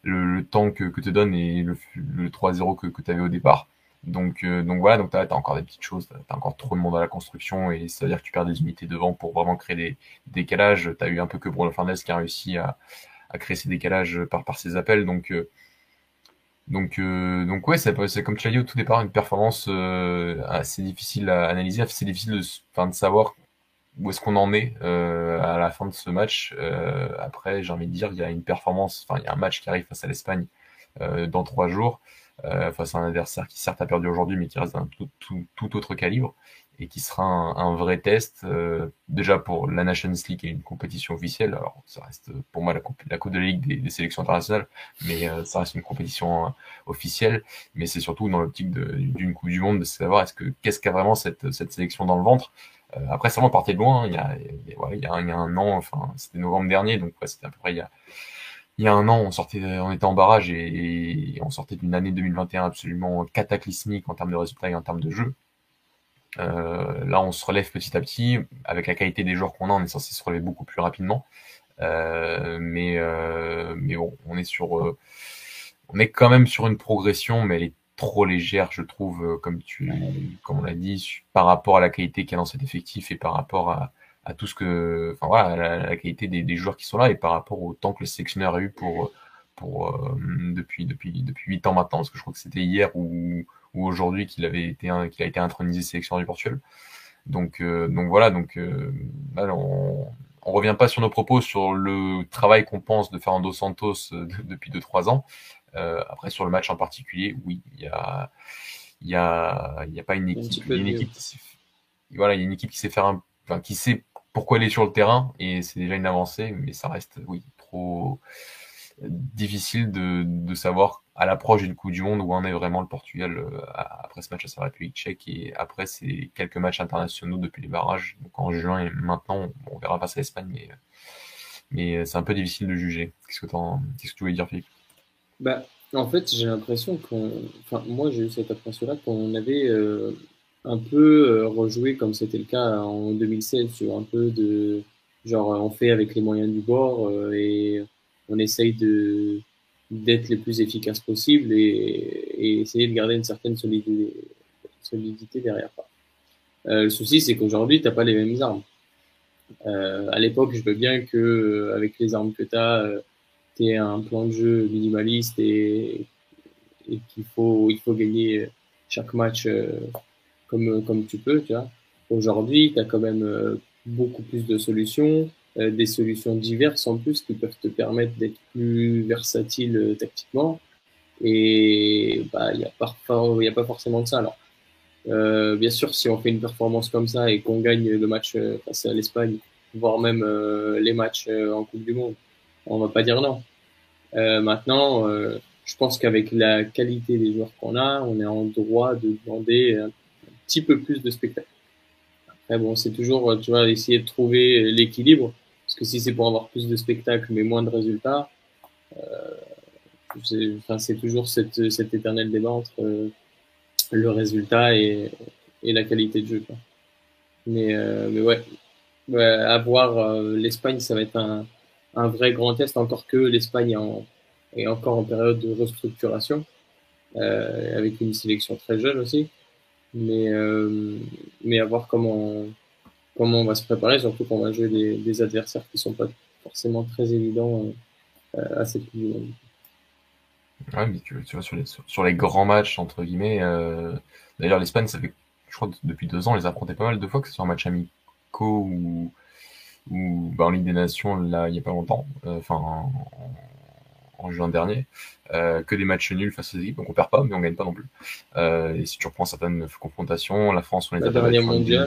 le, temps que, que te donne et le, le 3-0 que, que tu avais au départ. Donc, euh, donc voilà, donc tu as, encore des petites choses, tu as, encore trop de monde à la construction et ça veut dire que tu perds des unités devant pour vraiment créer des, décalages. Tu as eu un peu que Bruno Fernandez qui a réussi à, à créer ces décalages par, par ses appels. Donc, donc, euh, donc ouais, c'est comme tu l'as dit au tout départ, une performance euh, assez difficile à analyser, assez difficile de savoir où est-ce qu'on en est euh, à la fin de ce match. Euh, après, j'ai envie de dire, il y a une performance, enfin, il y a un match qui arrive face à l'Espagne euh, dans trois jours, face à un adversaire qui certes a perdu aujourd'hui, mais qui reste d'un tout, tout, tout, autre calibre et qui sera un, vrai test euh, déjà pour la Nations League qui est une compétition officielle. Alors ça reste pour moi la coupe, la coupe de la Ligue des, sélections internationales, mais euh, ça reste une compétition euh, officielle. Mais c'est surtout dans l'optique d'une Coupe du Monde de savoir est-ce que qu'est-ce qu'a vraiment cette, cette sélection dans le ventre? Après ça, on partait de loin. Hein. Il, y a, il, y a, un an, enfin c'était novembre dernier, donc c'était à peu près il y a un an, on sortait, était en barrage et, on sortait d'une année 2021 absolument cataclysmique en termes de résultats et en termes de jeu. Euh, là, on se relève petit à petit. Avec la qualité des joueurs qu'on a, on est censé se relever beaucoup plus rapidement. Euh, mais, euh, mais bon, on est sur, on est quand même sur une progression, mais elle est trop légère, je trouve, comme tu, comme on l'a dit, par rapport à la qualité qu'il y a dans cet effectif et par rapport à, à tout ce que, enfin voilà, la, la qualité des, des, joueurs qui sont là et par rapport au temps que le sélectionneur a eu pour, pour depuis depuis depuis huit ans maintenant, parce que je crois que c'était hier ou ou aujourd'hui qu'il avait été qu'il a été intronisé sélectionneur du Portugal. Donc euh, donc voilà donc euh, on, on revient pas sur nos propos sur le travail qu'on pense de Fernando Santos euh, depuis 2-3 ans. Euh, après sur le match en particulier, oui, il y a y a y a pas une équipe, une équipe qui sait, voilà, il y a une équipe qui sait faire un, enfin, qui sait pourquoi elle est sur le terrain et c'est déjà une avancée, mais ça reste oui trop difficile de, de savoir à l'approche d'une Coupe du Monde où en est vraiment le Portugal euh, après ce match à sa République tchèque et après ces quelques matchs internationaux depuis les barrages. Donc en juin et maintenant, on verra face à l'Espagne, mais, mais c'est un peu difficile de juger. Qu'est-ce que, qu'est-ce que tu voulais dire, Philippe? Bah, En fait, j'ai l'impression qu'on. Enfin, moi, j'ai eu cette impression-là qu'on avait euh, un peu euh, rejoué, comme c'était le cas en 2016, sur un peu de. Genre, on fait avec les moyens du bord et on essaye de d'être les plus efficaces possible et, essayer de garder une certaine solidité, solidité derrière. Euh, le souci, c'est qu'aujourd'hui, tu n'as pas les mêmes armes. Euh, à l'époque, je veux bien que euh, avec les armes que tu as, euh, tu aies un plan de jeu minimaliste et, et qu'il faut, il faut gagner chaque match comme, comme tu peux. Tu. Aujourd'hui, tu as quand même beaucoup plus de solutions. Euh, des solutions diverses en plus qui peuvent te permettre d'être plus versatile euh, tactiquement. Et bah, il n'y a, pas, y a pas forcément de ça. Alors, euh, bien sûr, si on fait une performance comme ça et qu'on gagne le match face à l'Espagne, voire même les matchs en Coupe du Monde, on va pas dire non. maintenant, je pense qu'avec la qualité des joueurs qu'on a, on est en droit de demander un, petit peu plus de spectacle. Après, bon, c'est toujours, tu vois, essayer de trouver l'équilibre. Parce que si c'est pour avoir plus de spectacles mais moins de résultats, euh, c'est toujours cette, cet éternel débat entre euh, le résultat et, et, la qualité de jeu. Quoi. Mais, euh, mais ouais, ouais, euh, l'Espagne, ça va être un, un vrai grand test, encore que l'Espagne est encore en période de restructuration, euh, avec une sélection très jeune aussi. Mais, euh, mais à voir comment, comment on va se préparer, surtout qu'on va jouer des, adversaires qui sont pas forcément très évidents euh, à cette Coupe du. Ouais, mais tu, vois, sur les, sur les grands matchs, entre guillemets, d'ailleurs, l'Espagne, ça fait, je crois, depuis deux ans, on les affrontait pas mal de fois, que ce soit en match amicaux ou, ou bah, en Ligue des Nations, là, il n'y a pas longtemps, enfin, en, en juin dernier, euh, que des matchs nuls face aux équipes, donc on perd pas, mais on gagne pas non plus. Euh, et si tu reprends certaines confrontations, la France, on les a pas mondial.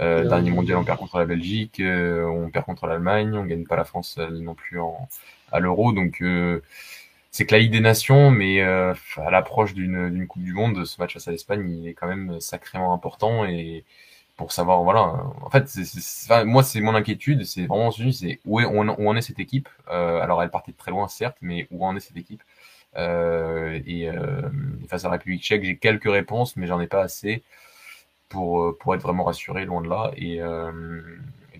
Euh, dernier mondial, on perd contre la Belgique, euh, on perd contre l'Allemagne, on gagne pas la France euh, non plus en, à l'Euro, donc euh, c'est que la Ligue des Nations, mais à l'approche d'une Coupe du Monde, ce match face à l'Espagne, il est quand même sacrément important et pour savoir, voilà. En fait, c'est, moi, c'est mon inquiétude, c'est vraiment c'est où, est, où, en est cette équipe. Euh, alors, elle partait de très loin, certes, mais où en est cette équipe euh, et euh, face à la République tchèque, j'ai quelques réponses, mais j'en ai pas assez pour, pour être vraiment rassuré, loin de là. Et,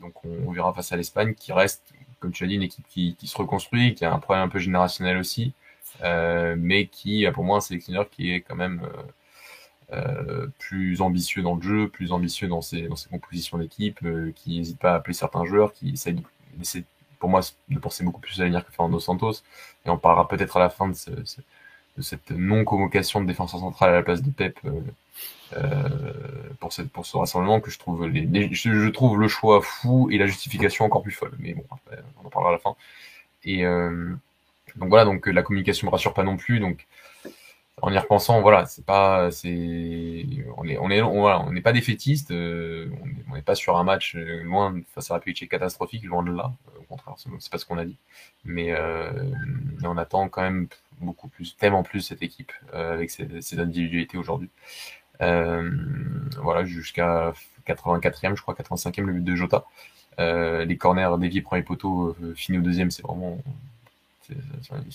donc, on, verra face à l'Espagne, qui reste, comme tu as dit, une équipe qui, qui, se reconstruit, qui a un problème un peu générationnel aussi, mais qui a pour moi un sélectionneur qui est quand même euh, plus ambitieux dans le jeu, plus ambitieux dans ses, compositions d'équipe, euh, qui n'hésite pas à appeler certains joueurs, qui essaie pour moi de penser beaucoup plus à l'avenir que Fernando Santos. Et on parlera peut-être à la fin de, ce, de cette non-convocation de défenseur central à la place de Pep euh, pour, ce rassemblement que je trouve, le choix fou et la justification encore plus folle. Mais bon, on en parlera à la fin. Et donc voilà, donc la communication me rassure pas non plus. Donc en y repensant, voilà, c'est pas, c'est, on est, on est, on, on n'est pas défaitiste, euh, on n'est pas sur un match euh, loin face à la République catastrophique, loin de là. Euh, au contraire, c'est pas ce qu'on a dit. Mais, euh, on attend quand même beaucoup plus, tellement plus cette équipe avec ses, ses, individualités aujourd'hui. voilà, jusqu'à 84e, je crois, 85e le but de Jota. les corners déviés premier poteau, fini au deuxième, c'est vraiment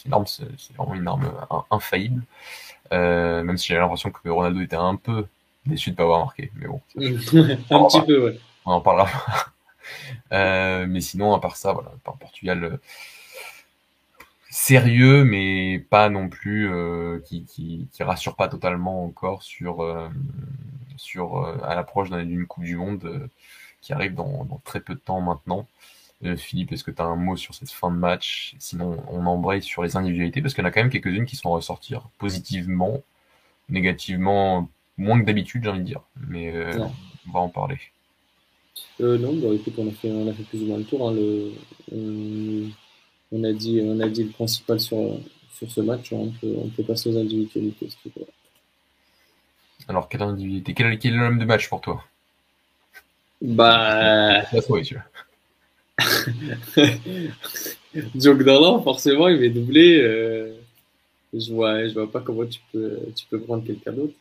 une arme, c'est vraiment une arme infaillible. Euh, même si j'ai l'impression que Ronaldo était un peu déçu de ne pas avoir marqué. Mais bon. un petit peu, ouais. On en parlera. euh, mais sinon, à part ça, voilà, par Portugal, euh, sérieux, mais pas non plus euh, qui, qui, qui, rassure pas totalement encore sur, euh, sur à l'approche d'une Coupe du Monde qui arrive dans, dans, très peu de temps maintenant. Euh, Philippe, est-ce que tu as un mot sur cette fin de match? Sinon, on embraye sur les individualités, parce qu'il y en a quand même quelques-unes qui sont ressortir positivement, négativement, moins que d'habitude, j'ai envie de dire. Mais euh, on va en parler. Euh, non, bah, écoute, on a, fait, on a fait plus ou moins le tour. Hein, le, on, on, a dit, on a dit le principal sur, sur ce match. Hein, on, peut, on, peut, passer aux individualités. Alors, quelle individualité Quel, quel est l'homme de match pour toi? Bah. Tu vois. Joke Darlan, forcément, il va doubler. Euh, je vois, je vois pas comment tu peux, tu peux prendre quelqu'un d'autre.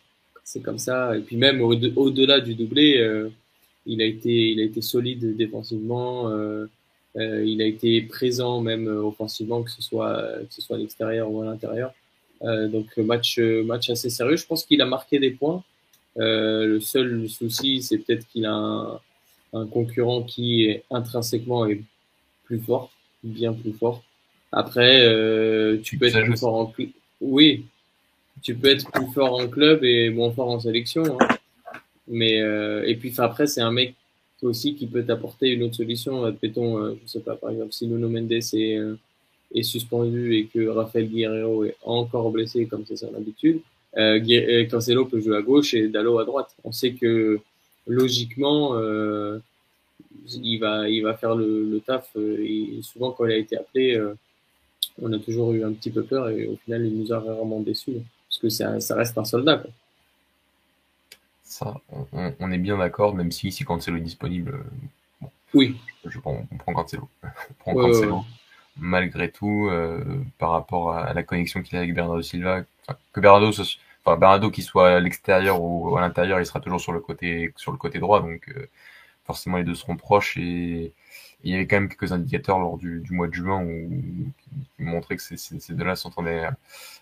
C'est comme ça. Et puis même au-delà du doublé, euh, il a été, il a été solide défensivement. Euh, il a été présent même offensivement, que ce soit, que ce soit à l'extérieur ou à l'intérieur. Donc match, match assez sérieux. Je pense qu'il a marqué des points. le seul souci, c'est peut-être qu'il a un, un concurrent qui est intrinsèquement est plus fort, bien plus fort. Après, euh, tu peux être plus fort en club. Oui, tu peux être plus fort en club et moins fort en sélection. Hein. Mais euh, et puis après, c'est un mec aussi qui peut t'apporter une autre solution. Admettons, euh, je sais pas, par exemple, si Nuno Mendes est, euh, est suspendu et que Rafael Guerrero est encore blessé, comme c'est son habitude, euh, Cancelo peut jouer à gauche et Dallo à droite. On sait que logiquement, euh, il, va, il va faire le, le taf. Euh, et souvent, quand il a été appelé, euh, on a toujours eu un petit peu peur et au final, il nous a rarement déçus. Parce que ça, ça reste un soldat. Quoi. Ça, on, on, est bien d'accord, même si, si Cancelo est disponible, bon, oui. Je, on, on prend Cancelo. On prend ouais, Cancelo. Ouais. malgré tout, par rapport à, la connexion qu'il a avec Bernardo Silva, que Bernardo, enfin, Bernardo qui soit à l'extérieur ou à l'intérieur, il sera toujours sur le côté, sur le côté droit, donc forcément les deux seront proches et il y avait quand même quelques indicateurs lors du, mois de juin où, qui montraient que ces, deux-là s'entendaient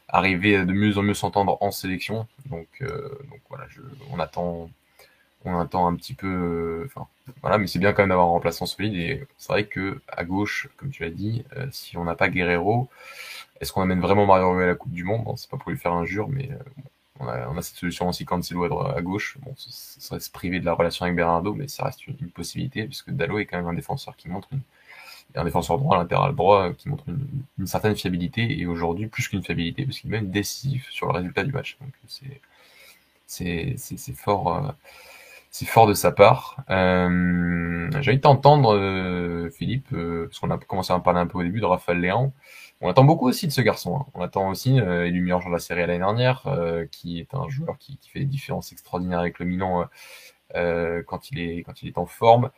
arriver de mieux en mieux s'entendre en sélection. Donc, euh, voilà, on attend, on attend un petit peu. Enfin, voilà, mais c'est bien quand même d'avoir un remplaçant solide. Et c'est vrai que à gauche, comme tu l'as dit, euh, si on n'a pas Guerrero, est-ce qu'on amène vraiment Mario Rui à la Coupe du Monde? Bon, C'est pas pour lui faire injure, mais euh, on a, on a, cette solution aussi quand c'est à, à gauche. Bon, ça serait se priver de la relation avec Bernardo, mais ça reste une, possibilité, puisque Dallo est quand même un défenseur qui montre une, un défenseur droit, latéral droit, qui montre une, certaine fiabilité, et aujourd'hui plus qu'une fiabilité, parce qu'il est même décisif sur le résultat du match. Donc c'est fort. Euh, fort de sa part. Euh, J'ai envie de euh, Philippe, euh, parce qu'on a commencé à en parler un peu au début de Raphaël Léon. On attend beaucoup aussi de ce garçon. Hein. On attend aussi euh, élu meilleur joueur de la série l'année dernière, euh, qui est un joueur qui, fait des différences extraordinaires avec le Milan euh, quand il est quand il est en forme.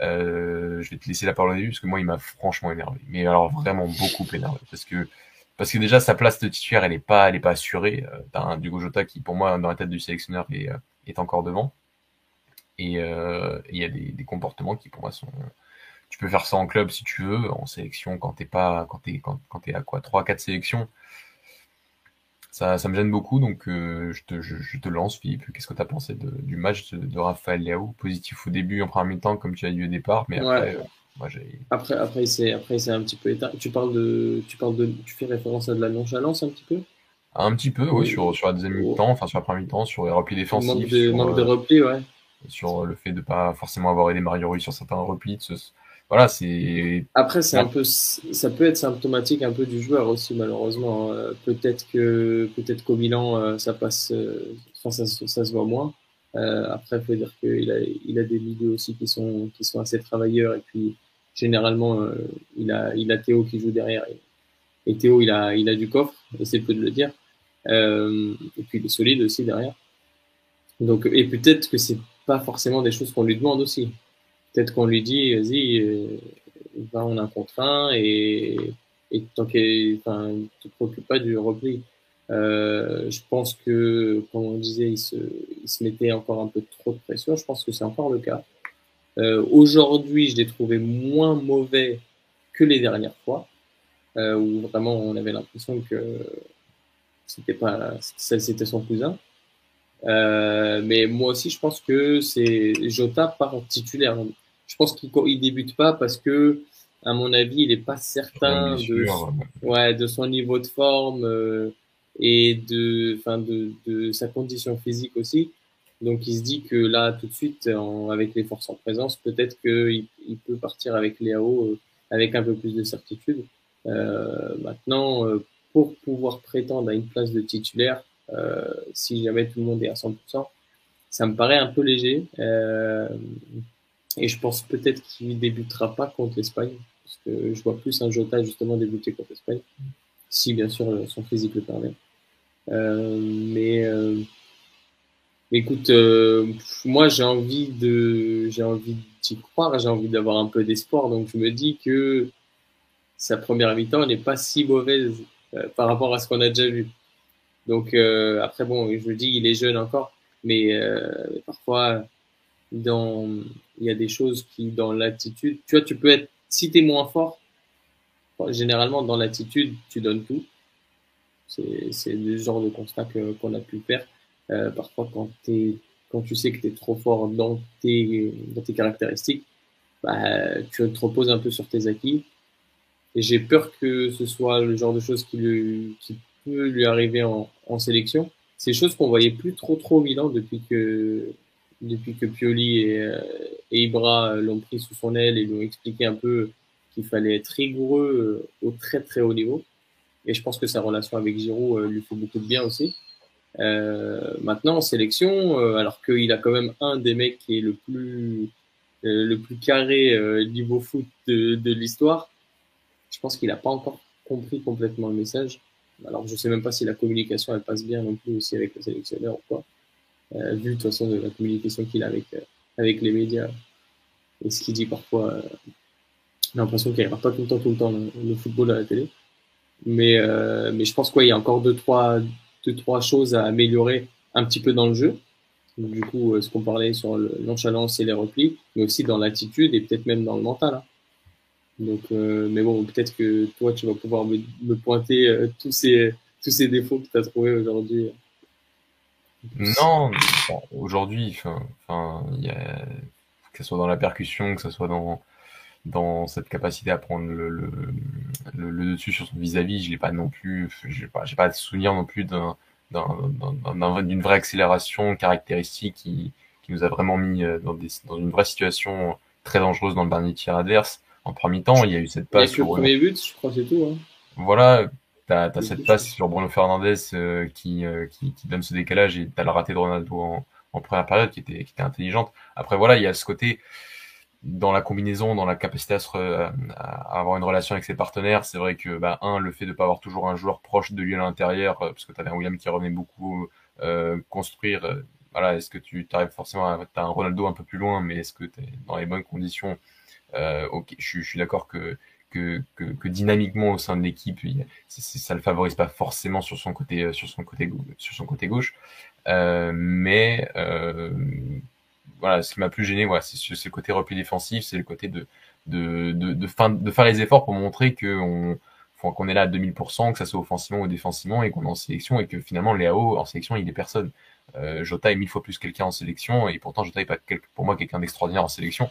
je vais te laisser la parole au début parce que moi il m'a franchement énervé, mais alors vraiment beaucoup énervé parce que parce que déjà sa place de titulaire elle est pas pas assurée. T'as un qui pour moi dans la tête du sélectionneur est, est encore devant et il y a des comportements qui pour moi sont tu peux faire ça en club si tu veux, en sélection quand t'es pas, quand t'es, quand, quand es à quoi, 3 4 sélections. Ça, ça me gêne beaucoup, donc euh, je, te, je, te lance, Philippe. Qu'est-ce que tu as pensé de, du match de, Raphaël Léao Positif au début, en premier temps, comme tu as dit au départ, mais après, euh, moi j'ai. Après, après, c'est, après, c'est un petit peu éteint. Tu parles de, tu parles de, tu fais référence à de la nonchalance un petit peu? Un petit peu, oui, sur, sur la deuxième mi-temps, enfin sur la première mi-temps, sur les replis défensifs. Manque de, sur, manque de replis, ouais. Sur le fait de pas forcément avoir aidé Mario Rui sur certains replis, de se, voilà, c'est. Après, c'est un peu, ça peut être symptomatique un peu du joueur aussi, malheureusement. Euh, peut-être que, peut-être qu'au bilan, euh, ça passe, euh, ça, ça, se voit moins. après, il faut dire qu'il a, il a des milieux aussi qui sont, qui sont assez travailleurs. Et puis, généralement, il a, il a Théo qui joue derrière. Et, Théo, il a, il a du coffre, et c'est peu de le dire. et puis, il est solide aussi derrière. Donc, et peut-être que c'est pas forcément des choses qu'on lui demande aussi. Peut-être qu'on lui dit, vas-y, euh, va en un contre un et, et tant qu'il ne te préoccupe pas du repli. Euh, je pense que, comme on disait, il se, il se mettait encore un peu trop de pression. Je pense que c'est encore le cas. Euh, Aujourd'hui, je l'ai trouvé moins mauvais que les dernières fois, euh, où vraiment on avait l'impression que c'était pas, c'était son cousin. Euh, mais moi aussi, je pense que c'est Jota par titulaire je pense qu'il ne débute pas parce que, à mon avis, il n'est pas certain de, ouais, de son niveau de forme euh, et de, fin de, de, sa condition physique aussi. Donc il se dit que là, tout de suite, avec les forces en présence, peut-être qu'il il peut partir avec Léao euh, avec un peu plus de certitude. Euh, maintenant, euh, pour pouvoir prétendre à une place de titulaire, si jamais tout le monde est à 100%, ça me paraît un peu léger. Et je pense peut-être qu'il débutera pas contre l'Espagne, parce que je vois plus un Jota justement débuter contre l'Espagne, si bien sûr son physique le permet. Euh, mais euh, écoute, euh, moi j'ai envie de, j'ai envie d'y croire, j'ai envie d'avoir un peu d'espoir, donc je me dis que sa première mi-temps n'est pas si mauvaise euh, par rapport à ce qu'on a déjà vu. Donc euh, après bon, je me dis il est jeune encore, mais parfois dans, il y a des choses qui, dans l'attitude, tu vois, tu peux être, si tu es moins fort, généralement, dans l'attitude, tu donnes tout. C'est le genre de constat qu'on a pu faire. Euh, parfois, quand, es, quand tu sais que tu es trop fort dans tes, dans tes caractéristiques, bah, tu te reposes un peu sur tes acquis. Et j'ai peur que ce soit le genre de choses qui, lui, qui peut lui arriver en, en sélection. C'est choses qu'on voyait plus trop trop au Milan depuis que depuis que Pioli et, euh, Ibra l'ont pris sous son aile et lui ont expliqué un peu qu'il fallait être rigoureux euh, au très très haut niveau. Et je pense que sa relation avec Giroud euh, lui fait beaucoup de bien aussi. Euh, maintenant en sélection, alors qu'il a quand même un des mecs qui est le plus le plus carré niveau foot de, de l'histoire, je pense qu'il n'a pas encore compris complètement le message. Alors je sais même pas si la communication elle passe bien non plus aussi avec le sélectionneur ou quoi. Euh, vu de toute façon de la communication qu'il a avec, euh, avec les médias et ce qu'il dit parfois euh, J'ai l'impression qu'il aura pas tout le temps, tout le temps le, football à la télé. Mais, euh, mais je pense qu'il y a encore deux trois, deux, trois choses à améliorer un petit peu dans le jeu. Du coup, ce qu'on parlait sur l'enchaînance et les replis, mais aussi dans l'attitude et peut-être même dans le mental. Hein. Donc, mais bon, peut-être que toi, tu vas pouvoir me, me pointer tous ces tous ces défauts que tu as trouvés aujourd'hui. Non, aujourd'hui, enfin, que ce soit dans la percussion, que ce soit dans, dans cette capacité à prendre le, le, le, dessus sur son vis-à-vis, je n'ai pas non plus, j'ai pas, pas de souvenir non plus d'un, d'une vraie accélération caractéristique qui, qui nous a vraiment mis euh, dans, des, dans une vraie situation très dangereuse dans le dernier tir adverse. En premier temps, il y a eu cette passe. le premier but, je crois, c'est tout. Hein. Voilà, T'as as cette passe sur Bruno Fernandez euh, qui, euh, qui, qui, donne ce décalage et t'as le raté de Ronaldo en, en, première période qui était, qui était intelligente. Après voilà, il y a ce côté dans la combinaison, dans la capacité à, se à avoir une relation avec ses partenaires. C'est vrai que bah, un, le fait de pas avoir toujours un joueur proche de lui à l'intérieur, euh, parce que t'avais un William qui revenait beaucoup euh, construire. voilà, est-ce que tu arrives forcément à as un Ronaldo un peu plus loin, mais est-ce que tu es dans les bonnes conditions Ok, je, je suis d'accord que que, que, dynamiquement au sein de l'équipe, ça le favorise pas forcément sur son côté, euh, sur son côté, gauche. Euh, mais euh, voilà, ce qui m'a plus gêné, voilà, c'est ce côté repli défensif, c'est le côté de de, de, de, faire les efforts pour montrer que on, qu'on est là à 2000%, que ça soit offensivement ou défensivement, et qu'on est en sélection, et que finalement Léao en sélection il est personne. Euh, Jota est mille fois plus quelqu'un en sélection, et pourtant Jota est pas pour moi quelqu'un d'extraordinaire en sélection.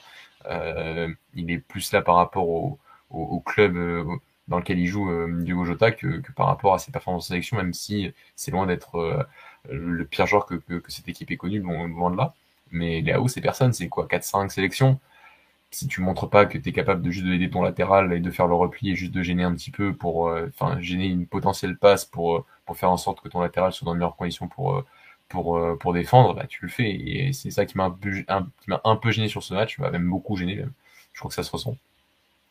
Il est plus là par rapport au, au, club euh, dans lequel il joue euh, Diogo Jota que, par rapport à ses performances en sélection, même si c'est loin d'être euh, le pire joueur que, cette équipe est connue, loin, de là. Mais Léao, c'est personne, c'est quoi 4-5 sélections? Si tu montres pas que tu es capable de juste aider ton latéral et de faire le repli et juste de gêner un petit peu pour enfin gêner une potentielle passe pour pour faire en sorte que ton latéral soit dans de meilleures conditions pour pour pour défendre bah, tu le fais. Et c'est ça qui m'a un un, peu gêné sur ce match m'a même beaucoup gêné je crois que ça se ressent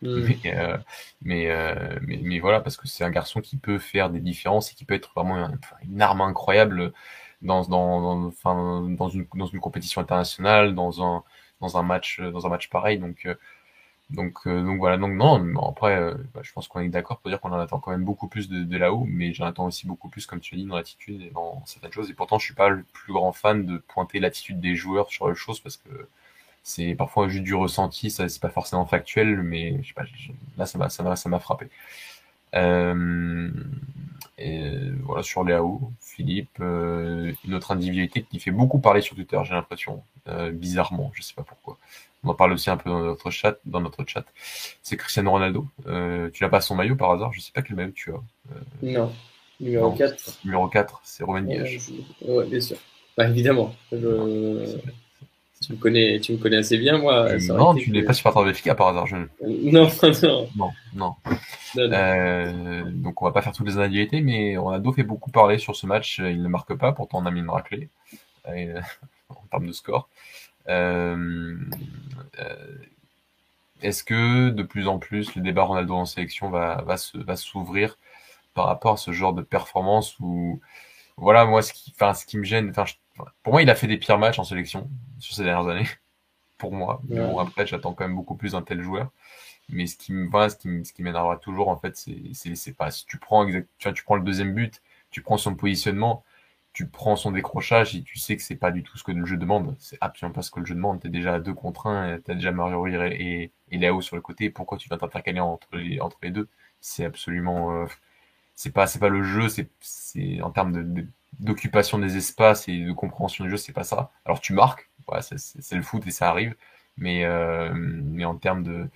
Mm. Euh, mais, euh, mais, mais, voilà, parce que c'est un garçon qui peut faire des différences et qui peut être vraiment une, arme incroyable dans, dans, dans, dans, une, dans une compétition internationale, dans un, dans un, match, dans un match pareil. Donc, euh, donc, donc voilà, donc non, après, bah, je pense qu'on est d'accord pour dire qu'on en attend quand même beaucoup plus de, de là-haut, mais j'en attends aussi beaucoup plus, comme tu as dit, dans l'attitude et dans certaines choses. Et pourtant, je suis pas le plus grand fan de pointer l'attitude des joueurs sur les choses parce que c'est parfois juste du ressenti, ça c'est pas forcément factuel, mais je sais pas, là ça m'a ça m'a ça m'a frappé. Euh, et voilà sur Léao, Philippe, euh, une autre individualité qui fait beaucoup parler sur Twitter, j'ai l'impression, euh, bizarrement, je sais pas pourquoi. On en parle aussi un peu dans notre chat, dans notre chat. C'est Cristiano Ronaldo. Tu n'as pas son maillot par hasard? Je sais pas quel maillot tu as. non, numéro 4. Numéro 4, c'est Romain Diaz. Ouais, bien sûr. Bah, évidemment. Je... Tu me connais, tu me connais assez bien, moi. Euh, non, tu n'es pas supporter de FK par hasard. Je... Non, non. Non, non. Euh, donc on va pas faire toutes les individualités, mais on a Ronaldo fait beaucoup parler sur ce match. Il ne marque pas, pourtant on a mis une raclée euh, en termes de score. Euh, est-ce que de plus en plus le débat Ronaldo en sélection va, va, se, va s'ouvrir par rapport à ce genre de performance où voilà moi ce qui, ce qui me gêne, enfin pour moi il a fait des pires matchs en sélection sur ces dernières années. Pour moi. Mais bon, après, j'attends quand même beaucoup plus d'un tel joueur. Mais ce qui, voilà, ce qui, ce qui m'énervera toujours, en fait, c'est, pas, si tu prends exact, tu, vois, tu prends le deuxième but, tu prends son positionnement, tu prends son décrochage et tu sais que c'est pas du tout ce que le jeu demande. C'est absolument pas ce que le jeu demande. T'es déjà à deux contre un, t'as déjà Mario Rire et, et, Léo sur le côté. Pourquoi tu vas t'intercaler entre les, entre les deux? C'est absolument, euh, c'est pas, pas le jeu, c'est, c'est en termes de, d'occupation des espaces et de compréhension du jeu, c'est pas ça. Alors tu marques, c'est le foot et ça arrive. Mais, euh, mais en termes de,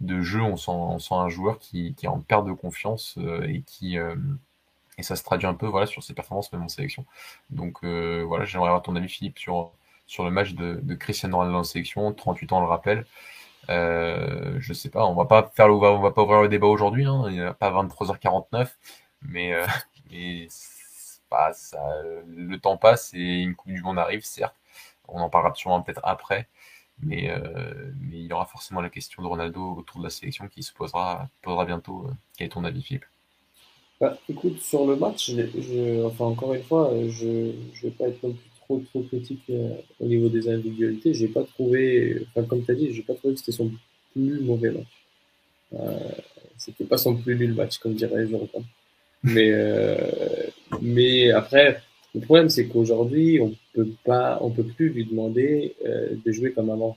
de jeu, on sent, on sent un joueur qui, qui est en perte de confiance euh, et qui euh, et ça se traduit un peu voilà sur ses performances même en sélection. Donc voilà, j'aimerais avoir ton avis Philippe sur sur le match de, de Cristiano Ronaldo en sélection, 38 ans, on le rappelle. Euh, je sais pas, on va pas faire le, on va pas ouvrir le débat aujourd'hui, hein, il n'y a pas 23h49, mais, euh, mais ça, le temps passe et une Coupe du Monde arrive, certes, on en parlera sûrement peut-être après. Mais, euh, mais, il y aura forcément la question de Ronaldo autour de la sélection qui se posera, posera bientôt. Euh, quel est ton avis, Philippe? Bah, Écoute, sur le match, je, enfin, encore une fois, je ne vais pas être trop, trop critique euh, au niveau des individualités. J'ai pas trouvé, comme tu as dit, j'ai pas trouvé que c'était son plus mauvais match. c'était pas son plus nul match, comme dirait Européens. Mais, mais après, le problème, c'est qu'aujourd'hui, on peut pas, on peut plus lui demander de jouer comme avant.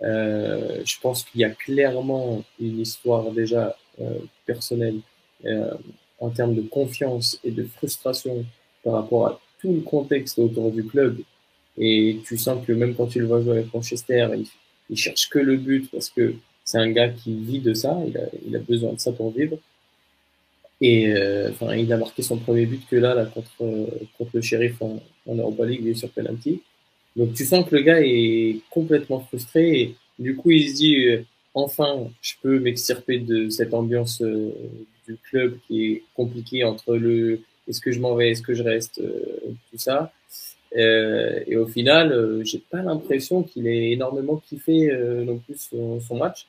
je pense qu'il y a clairement une histoire déjà personnelle en termes de confiance et de frustration par rapport à tout le contexte autour du club. Et tu sens que même quand tu le vois jouer avec Manchester, il, il cherche que le but parce que c'est un gars qui vit de ça, il a, il a besoin de ça pour vivre. Et euh, enfin, il a marqué son premier but que là, là contre, contre le shérif en, Europa League, sur penalty. Donc tu sens que le gars est complètement frustré et du coup il se dit euh, enfin je peux m'extirper de cette ambiance euh, du club qui est compliquée entre le est-ce que je m'en vais, est-ce que je reste, euh, tout ça. Euh, et au final, euh, j'ai pas l'impression qu'il ait énormément kiffé non plus son, son match.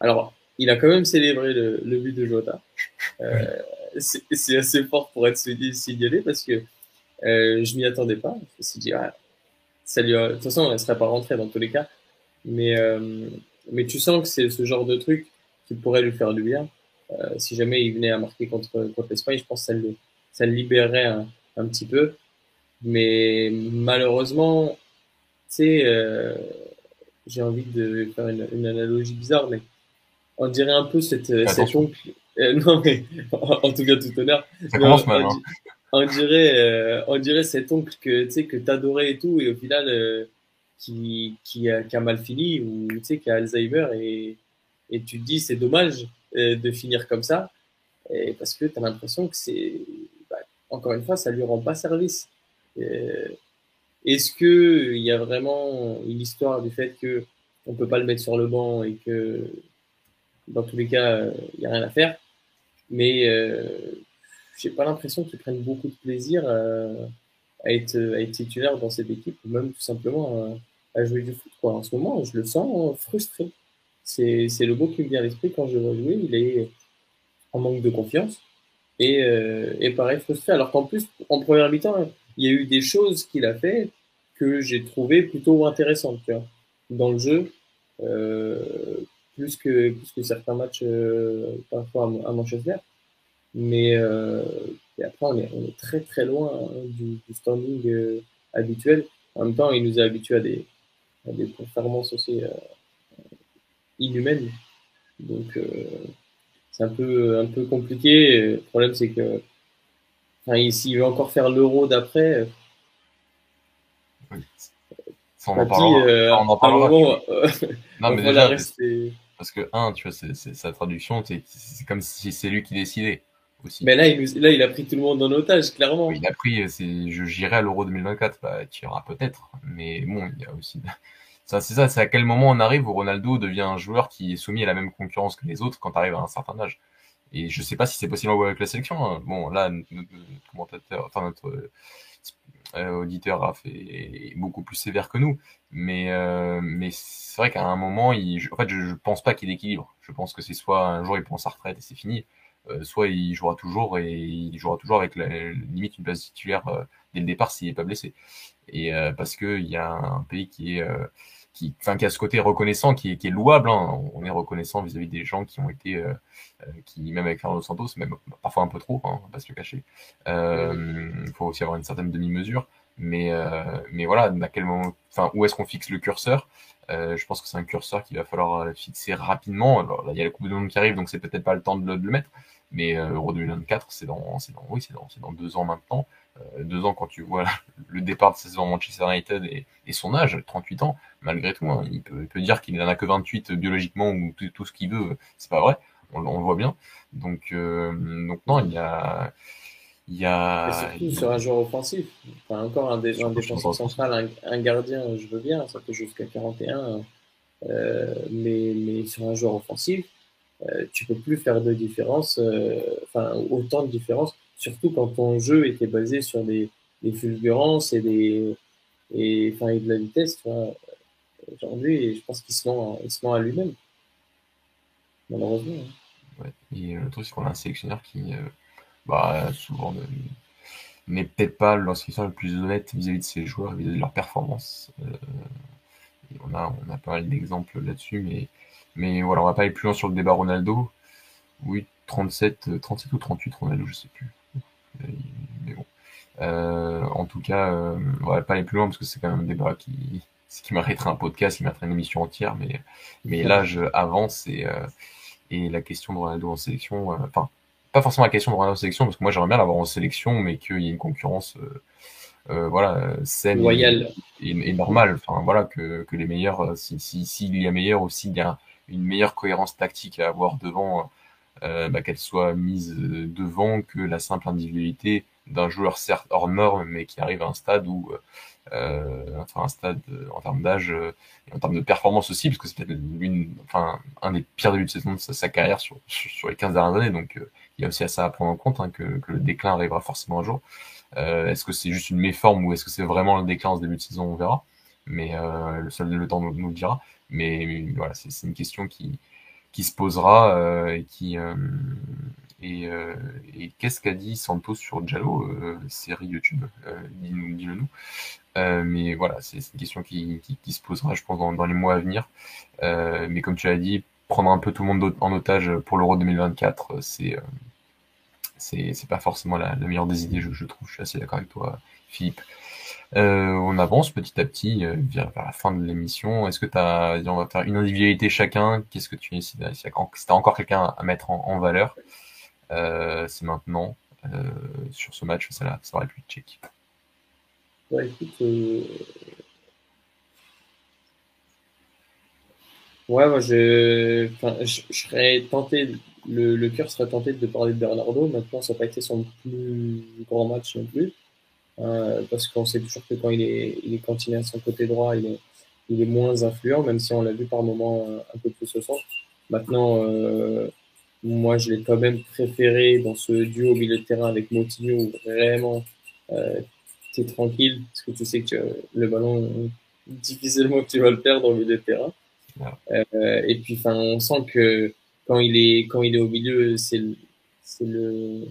alors, il a quand même célébré le, le but de Jota. c'est assez fort pour être signalé parce que je m'y attendais pas. Je me suis dit, ah, ça lui de toute façon, elle serait pas rentrée dans tous les cas. Mais, mais tu sens que c'est ce genre de truc qui pourrait lui faire du bien. Euh, si jamais il venait à marquer contre, contre l'Espagne, je pense que ça le, ça le libérerait un, un petit peu. Mais malheureusement, tu sais, euh, j'ai envie de faire une, une, analogie bizarre, mais on dirait un peu cette, cet oncle. Euh, non, mais en, tout cas, tout honneur. Ça commence mal. Hein. On, dirait, euh, on dirait cet oncle que tu sais que t'adorais et tout, et au final, euh, qui, qui, a, qui a mal fini ou tu sais qui a Alzheimer et, et tu te dis c'est dommage euh, de finir comme ça, et parce que tu as l'impression que c'est, bah, encore une fois, ça lui rend pas service. Euh, est-ce que il y a vraiment une histoire du fait que on peut pas le mettre sur le banc et que dans tous les cas il y a rien à faire, mais euh, j'ai pas l'impression qu'ils prennent beaucoup de plaisir à, être, à être titulaire dans cette équipe ou même tout simplement à, jouer du foot. En ce moment, je le sens frustré. C'est le mot qui me vient à l'esprit quand je vois jouer. Il est en manque de confiance et, euh, pareil frustré. Alors qu'en plus, en première mi-temps, il y a eu des choses qu'il a fait que j'ai trouvé plutôt intéressantes dans le jeu, euh, plus, que, plus que certains matchs euh, parfois à, Manchester. Mais euh, et après, on est, on est, très très loin hein, du, du, standing euh, habituel. En même temps, il nous a habitués à des, à des performances aussi euh, inhumaine. Donc, c'est un peu, un peu compliqué. Le problème, c'est que enfin, s'il veut encore faire l'euro d'après, on en parlera. Euh, on en parlera. non, mais déjà, parce que, un, tu vois, sa traduction, c'est, comme si c'est lui qui décidait. Aussi. Mais là il, là, il a pris tout le monde en otage, clairement. il a pris, c'est, je, j'irai à l'Euro 2024, bah, tu iras peut-être. Mais bon, il y a aussi c'est ça, c'est à quel moment on arrive où Ronaldo devient un joueur qui est soumis à la même concurrence que les autres quand tu arrives à un certain âge. Et je sais pas si c'est possible avec la sélection. Hein. Bon, là, notre, commentateur, enfin notre auditeur Raph est, beaucoup plus sévère que nous. Mais, euh, mais c'est vrai qu'à un moment, il, en fait, je, je pense pas qu'il équilibre. Je pense que c'est soit un jour il prend sa retraite et c'est fini, euh, soit il jouera toujours et il jouera toujours avec la, limite une place titulaire euh, dès le départ s'il est pas blessé. Et euh, parce que il y a un pays qui est qui, a ce côté reconnaissant qui est, louable. Hein. On est reconnaissant vis-à-vis des gens qui ont été, euh, euh, qui même avec Fernando Santos, même parfois un peu trop, hein, on va pas se le cacher. Il euh, faut aussi avoir une certaine demi-mesure. Mais, mais voilà, à quel moment, où est-ce qu'on fixe le curseur? Je pense que c'est un curseur qu'il va falloir fixer rapidement. Alors là, il y a la Coupe du Monde qui arrive, donc c'est peut-être pas le temps de le, mettre. Mais Euro 2024, c'est dans, dans, oui, dans, c'est dans deux ans maintenant. Euh, deux ans quand tu vois le départ de saison Manchester United et, et, son âge, 38 ans, malgré tout, hein, il, peut, il, peut, dire qu'il n'en a que 28 biologiquement ou tout, tout ce qu'il veut, c'est pas vrai, on, on, le voit bien. Donc, euh, donc non, il y a, il y a. Et surtout sur un joueur offensif, enfin, encore un, dé, un défenseur central, un, un, gardien, je veux bien, ça peut jusqu'à 41, euh, mais, mais sur un joueur offensif, euh, tu peux plus faire de différence, euh, enfin autant de différence surtout quand ton jeu était basé sur des, fulgurances et, des, et, enfin, et de la vitesse. Aujourd'hui, je pense qu'il se ment, ment à lui-même, malheureusement. Hein. Ouais. Et le truc, c'est qu'on a un sélectionneur qui, euh, bah, souvent, n'est peut-être pas sélectionneur le plus honnête vis-à-vis de ses joueurs, vis-à-vis de leur performance. Euh, on, a, on a pas mal d'exemples là-dessus, mais Mais voilà, on va pas aller plus loin sur le débat Ronaldo. Oui, 37, 37 ou 38 Ronaldo, je sais plus. Mais bon. en tout cas, on va pas aller plus loin parce que c'est quand même un débat qui, qui m'arrêterait un podcast, qui m'arrêterait une émission entière. Mais, mais l'âge avance et, et la question de Ronaldo en sélection, enfin, pas forcément la question de Ronaldo en sélection parce que moi j'aimerais bien l'avoir en sélection, mais qu'il y ait une concurrence euh, voilà, saine Et, normale. Enfin, voilà, que, que les meilleurs, euh, s'il si, si, y a meilleur aussi, il y a une meilleure cohérence tactique à avoir devant, euh, bah, qu'elle soit mise devant que la simple individualité d'un joueur certes hors norme, mais qui arrive à un stade où, euh, enfin un stade en termes d'âge et en termes de performance aussi, parce que c'est peut-être enfin un des pires débuts de saison de sa, carrière sur, sur, les 15 dernières années, donc il y a aussi à ça à prendre en compte, hein, que, que, le déclin arrivera forcément un jour. Euh, est-ce que c'est juste une méforme ou est-ce que c'est vraiment le déclin en ce début de saison? On verra. Mais euh, le seul le temps nous, nous, le dira. Mais voilà, c'est une question qui, qui se posera euh, et qui et, et qu'est-ce qu'a dit Santos sur Jallo, série YouTube Dis-le dis nous. mais voilà, c'est une question qui, qui, qui, se posera, je pense, dans, dans les mois à venir. mais comme tu as dit, prendre un peu tout le monde en otage pour l'Euro 2024, c'est c'est pas forcément la, meilleure des idées, je, trouve. Je suis assez d'accord avec toi, Philippe. Euh, on avance petit à petit euh, vers, la fin de l'émission. Est-ce que tu as, on va faire une individualité chacun? Qu'est-ce que tu Si as encore quelqu'un à mettre en, valeur, euh, c'est maintenant sur ce match, ça, la, ça aurait pu check. Ouais, écoute, Ouais, moi, je, je, serais tenté, le, le cœur serait tenté de parler de Bernardo. Maintenant, ça n'a pas été son plus grand match non plus. Euh, parce qu'on sait toujours que quand il est, il est continué à son côté droit, il est, il est moins influent, même si on l'a vu par moments euh, un peu plus au centre. Maintenant, euh, moi, je l'ai quand même préféré dans ce duo au milieu de terrain avec Moutinho, où vraiment, euh, tu es tranquille, parce que tu sais que le ballon, difficilement tu vas le perdre au milieu de terrain. Euh, et puis, enfin, on sent que quand il est quand il est au milieu, c'est c'est le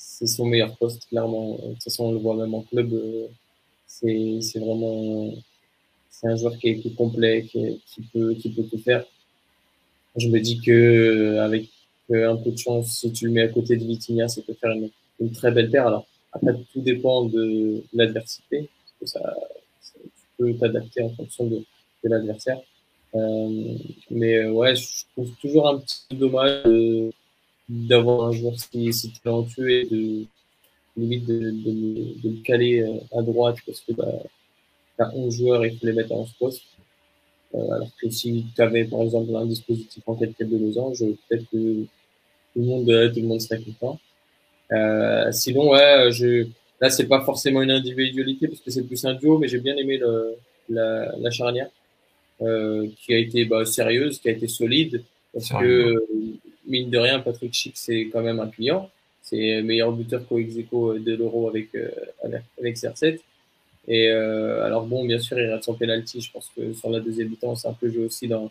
c'est son meilleur poste clairement. De toute façon, on le voit même en club. Euh, c'est vraiment c'est un joueur qui est, qui complet, qui, qui, peut qui peut tout faire. Je me dis que avec un peu de chance, si tu le mets à côté de Vitinha, ça peut faire une, une très belle paire. Alors après, tout dépend de l'adversité, ça, ça, tu peux t'adapter en fonction de, de l'adversaire. Euh, mais euh, ouais, je trouve toujours un petit dommage d'avoir un joueur si, si, talentueux et de limite de, de, de, le caler euh, à droite parce que bah, t'as 11 joueurs et il faut les mettre en 11 postes. Euh, alors que si tu avais par exemple un dispositif en quelques de losange, peut-être que tout le monde, tout le monde serait content. Euh, sinon, ouais, je, là c'est pas forcément une individualité parce que c'est plus un duo, mais j'ai bien aimé le, la, la charnière. Euh, qui a été bah, sérieuse, qui a été solide, parce que mine de rien, Patrick Schick, c'est quand même un client. C'est meilleur buteur co execo de l'Euro avec, euh, avec CR7. Et euh, alors bon, bien sûr, il rate son penalty. Je pense que sur la deuxième mi-temps, c'est un peu joué aussi dans,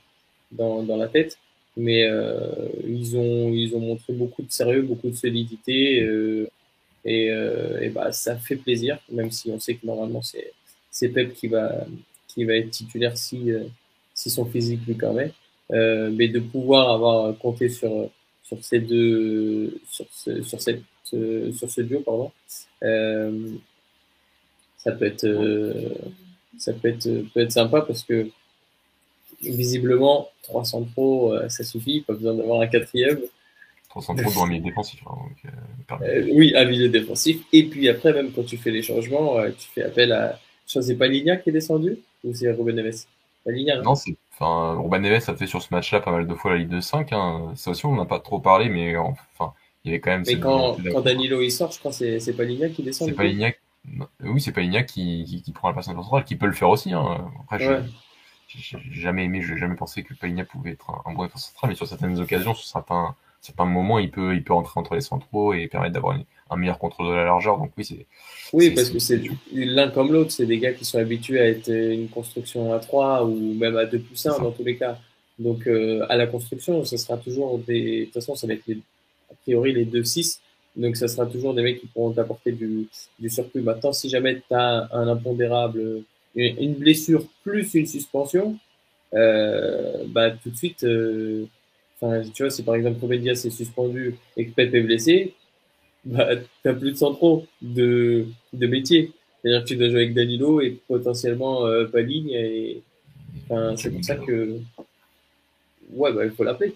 dans, dans la tête. Mais euh, ils, ont, ils ont montré beaucoup de sérieux, beaucoup de solidité. Euh, et, euh, et bah, ça fait plaisir, même si on sait que normalement, c'est Pep qui va, qui va être titulaire si, si son physique lui permet. Euh, mais de pouvoir avoir compté sur, sur ces deux, sur ce, sur cette, sur ce duo, pardon, euh, ça peut être, euh, ça peut être, peut être sympa parce que visiblement, 300 pro, ça suffit, pas besoin d'avoir un quatrième. 300 pro dans un milieu défensif. Hein, donc, euh, oui, un milieu défensif. Et puis après, même quand tu fais les changements, tu fais appel à. Je c'est pas qui est descendu ou c'est Ruben Neves? Non, c'est. Enfin, Urban Neves a fait sur ce match-là pas mal de fois la Ligue de 5. Hein. Ça aussi, on n'en a pas trop parlé, mais enfin, il y avait quand même. Mais quand, quand Danilo il sort, je crois que c'est pas Lignac qui descend. C'est pas Lignac. Oui, c'est pas Lignac qui, qui, qui, prend la place centrale, qui peut le faire aussi. Hein. Après, ouais. j'ai jamais aimé, j'ai jamais pensé que Palignac pouvait être un, bon défenseur central, mais sur certaines occasions, sur certains, certains moments, il peut, il peut entrer entre les centraux et permettre d'avoir un meilleur contrôle de la largeur. Donc oui, c'est. Oui, parce que c'est l'un comme l'autre, c'est des gars qui sont habitués à être une construction à 3 ou même à 2 plus 1 dans tous les cas. Donc euh, à la construction, ça sera toujours des. De toute façon, ça va être a priori les 2-6. Donc ça sera toujours des mecs qui pourront t'apporter du, du surplus. Maintenant, si jamais tu as un impondérable, une blessure plus une suspension, euh, bah, tout de suite, euh, enfin, tu vois, si par exemple Comédia est suspendu et que Pep est blessé, bah, t'as plus de centraux de, de métier. C'est-à-dire que tu dois jouer avec Danilo et potentiellement euh, Paligne. Et, enfin, c'est pour ça que, ouais, bah, il faut l'appeler.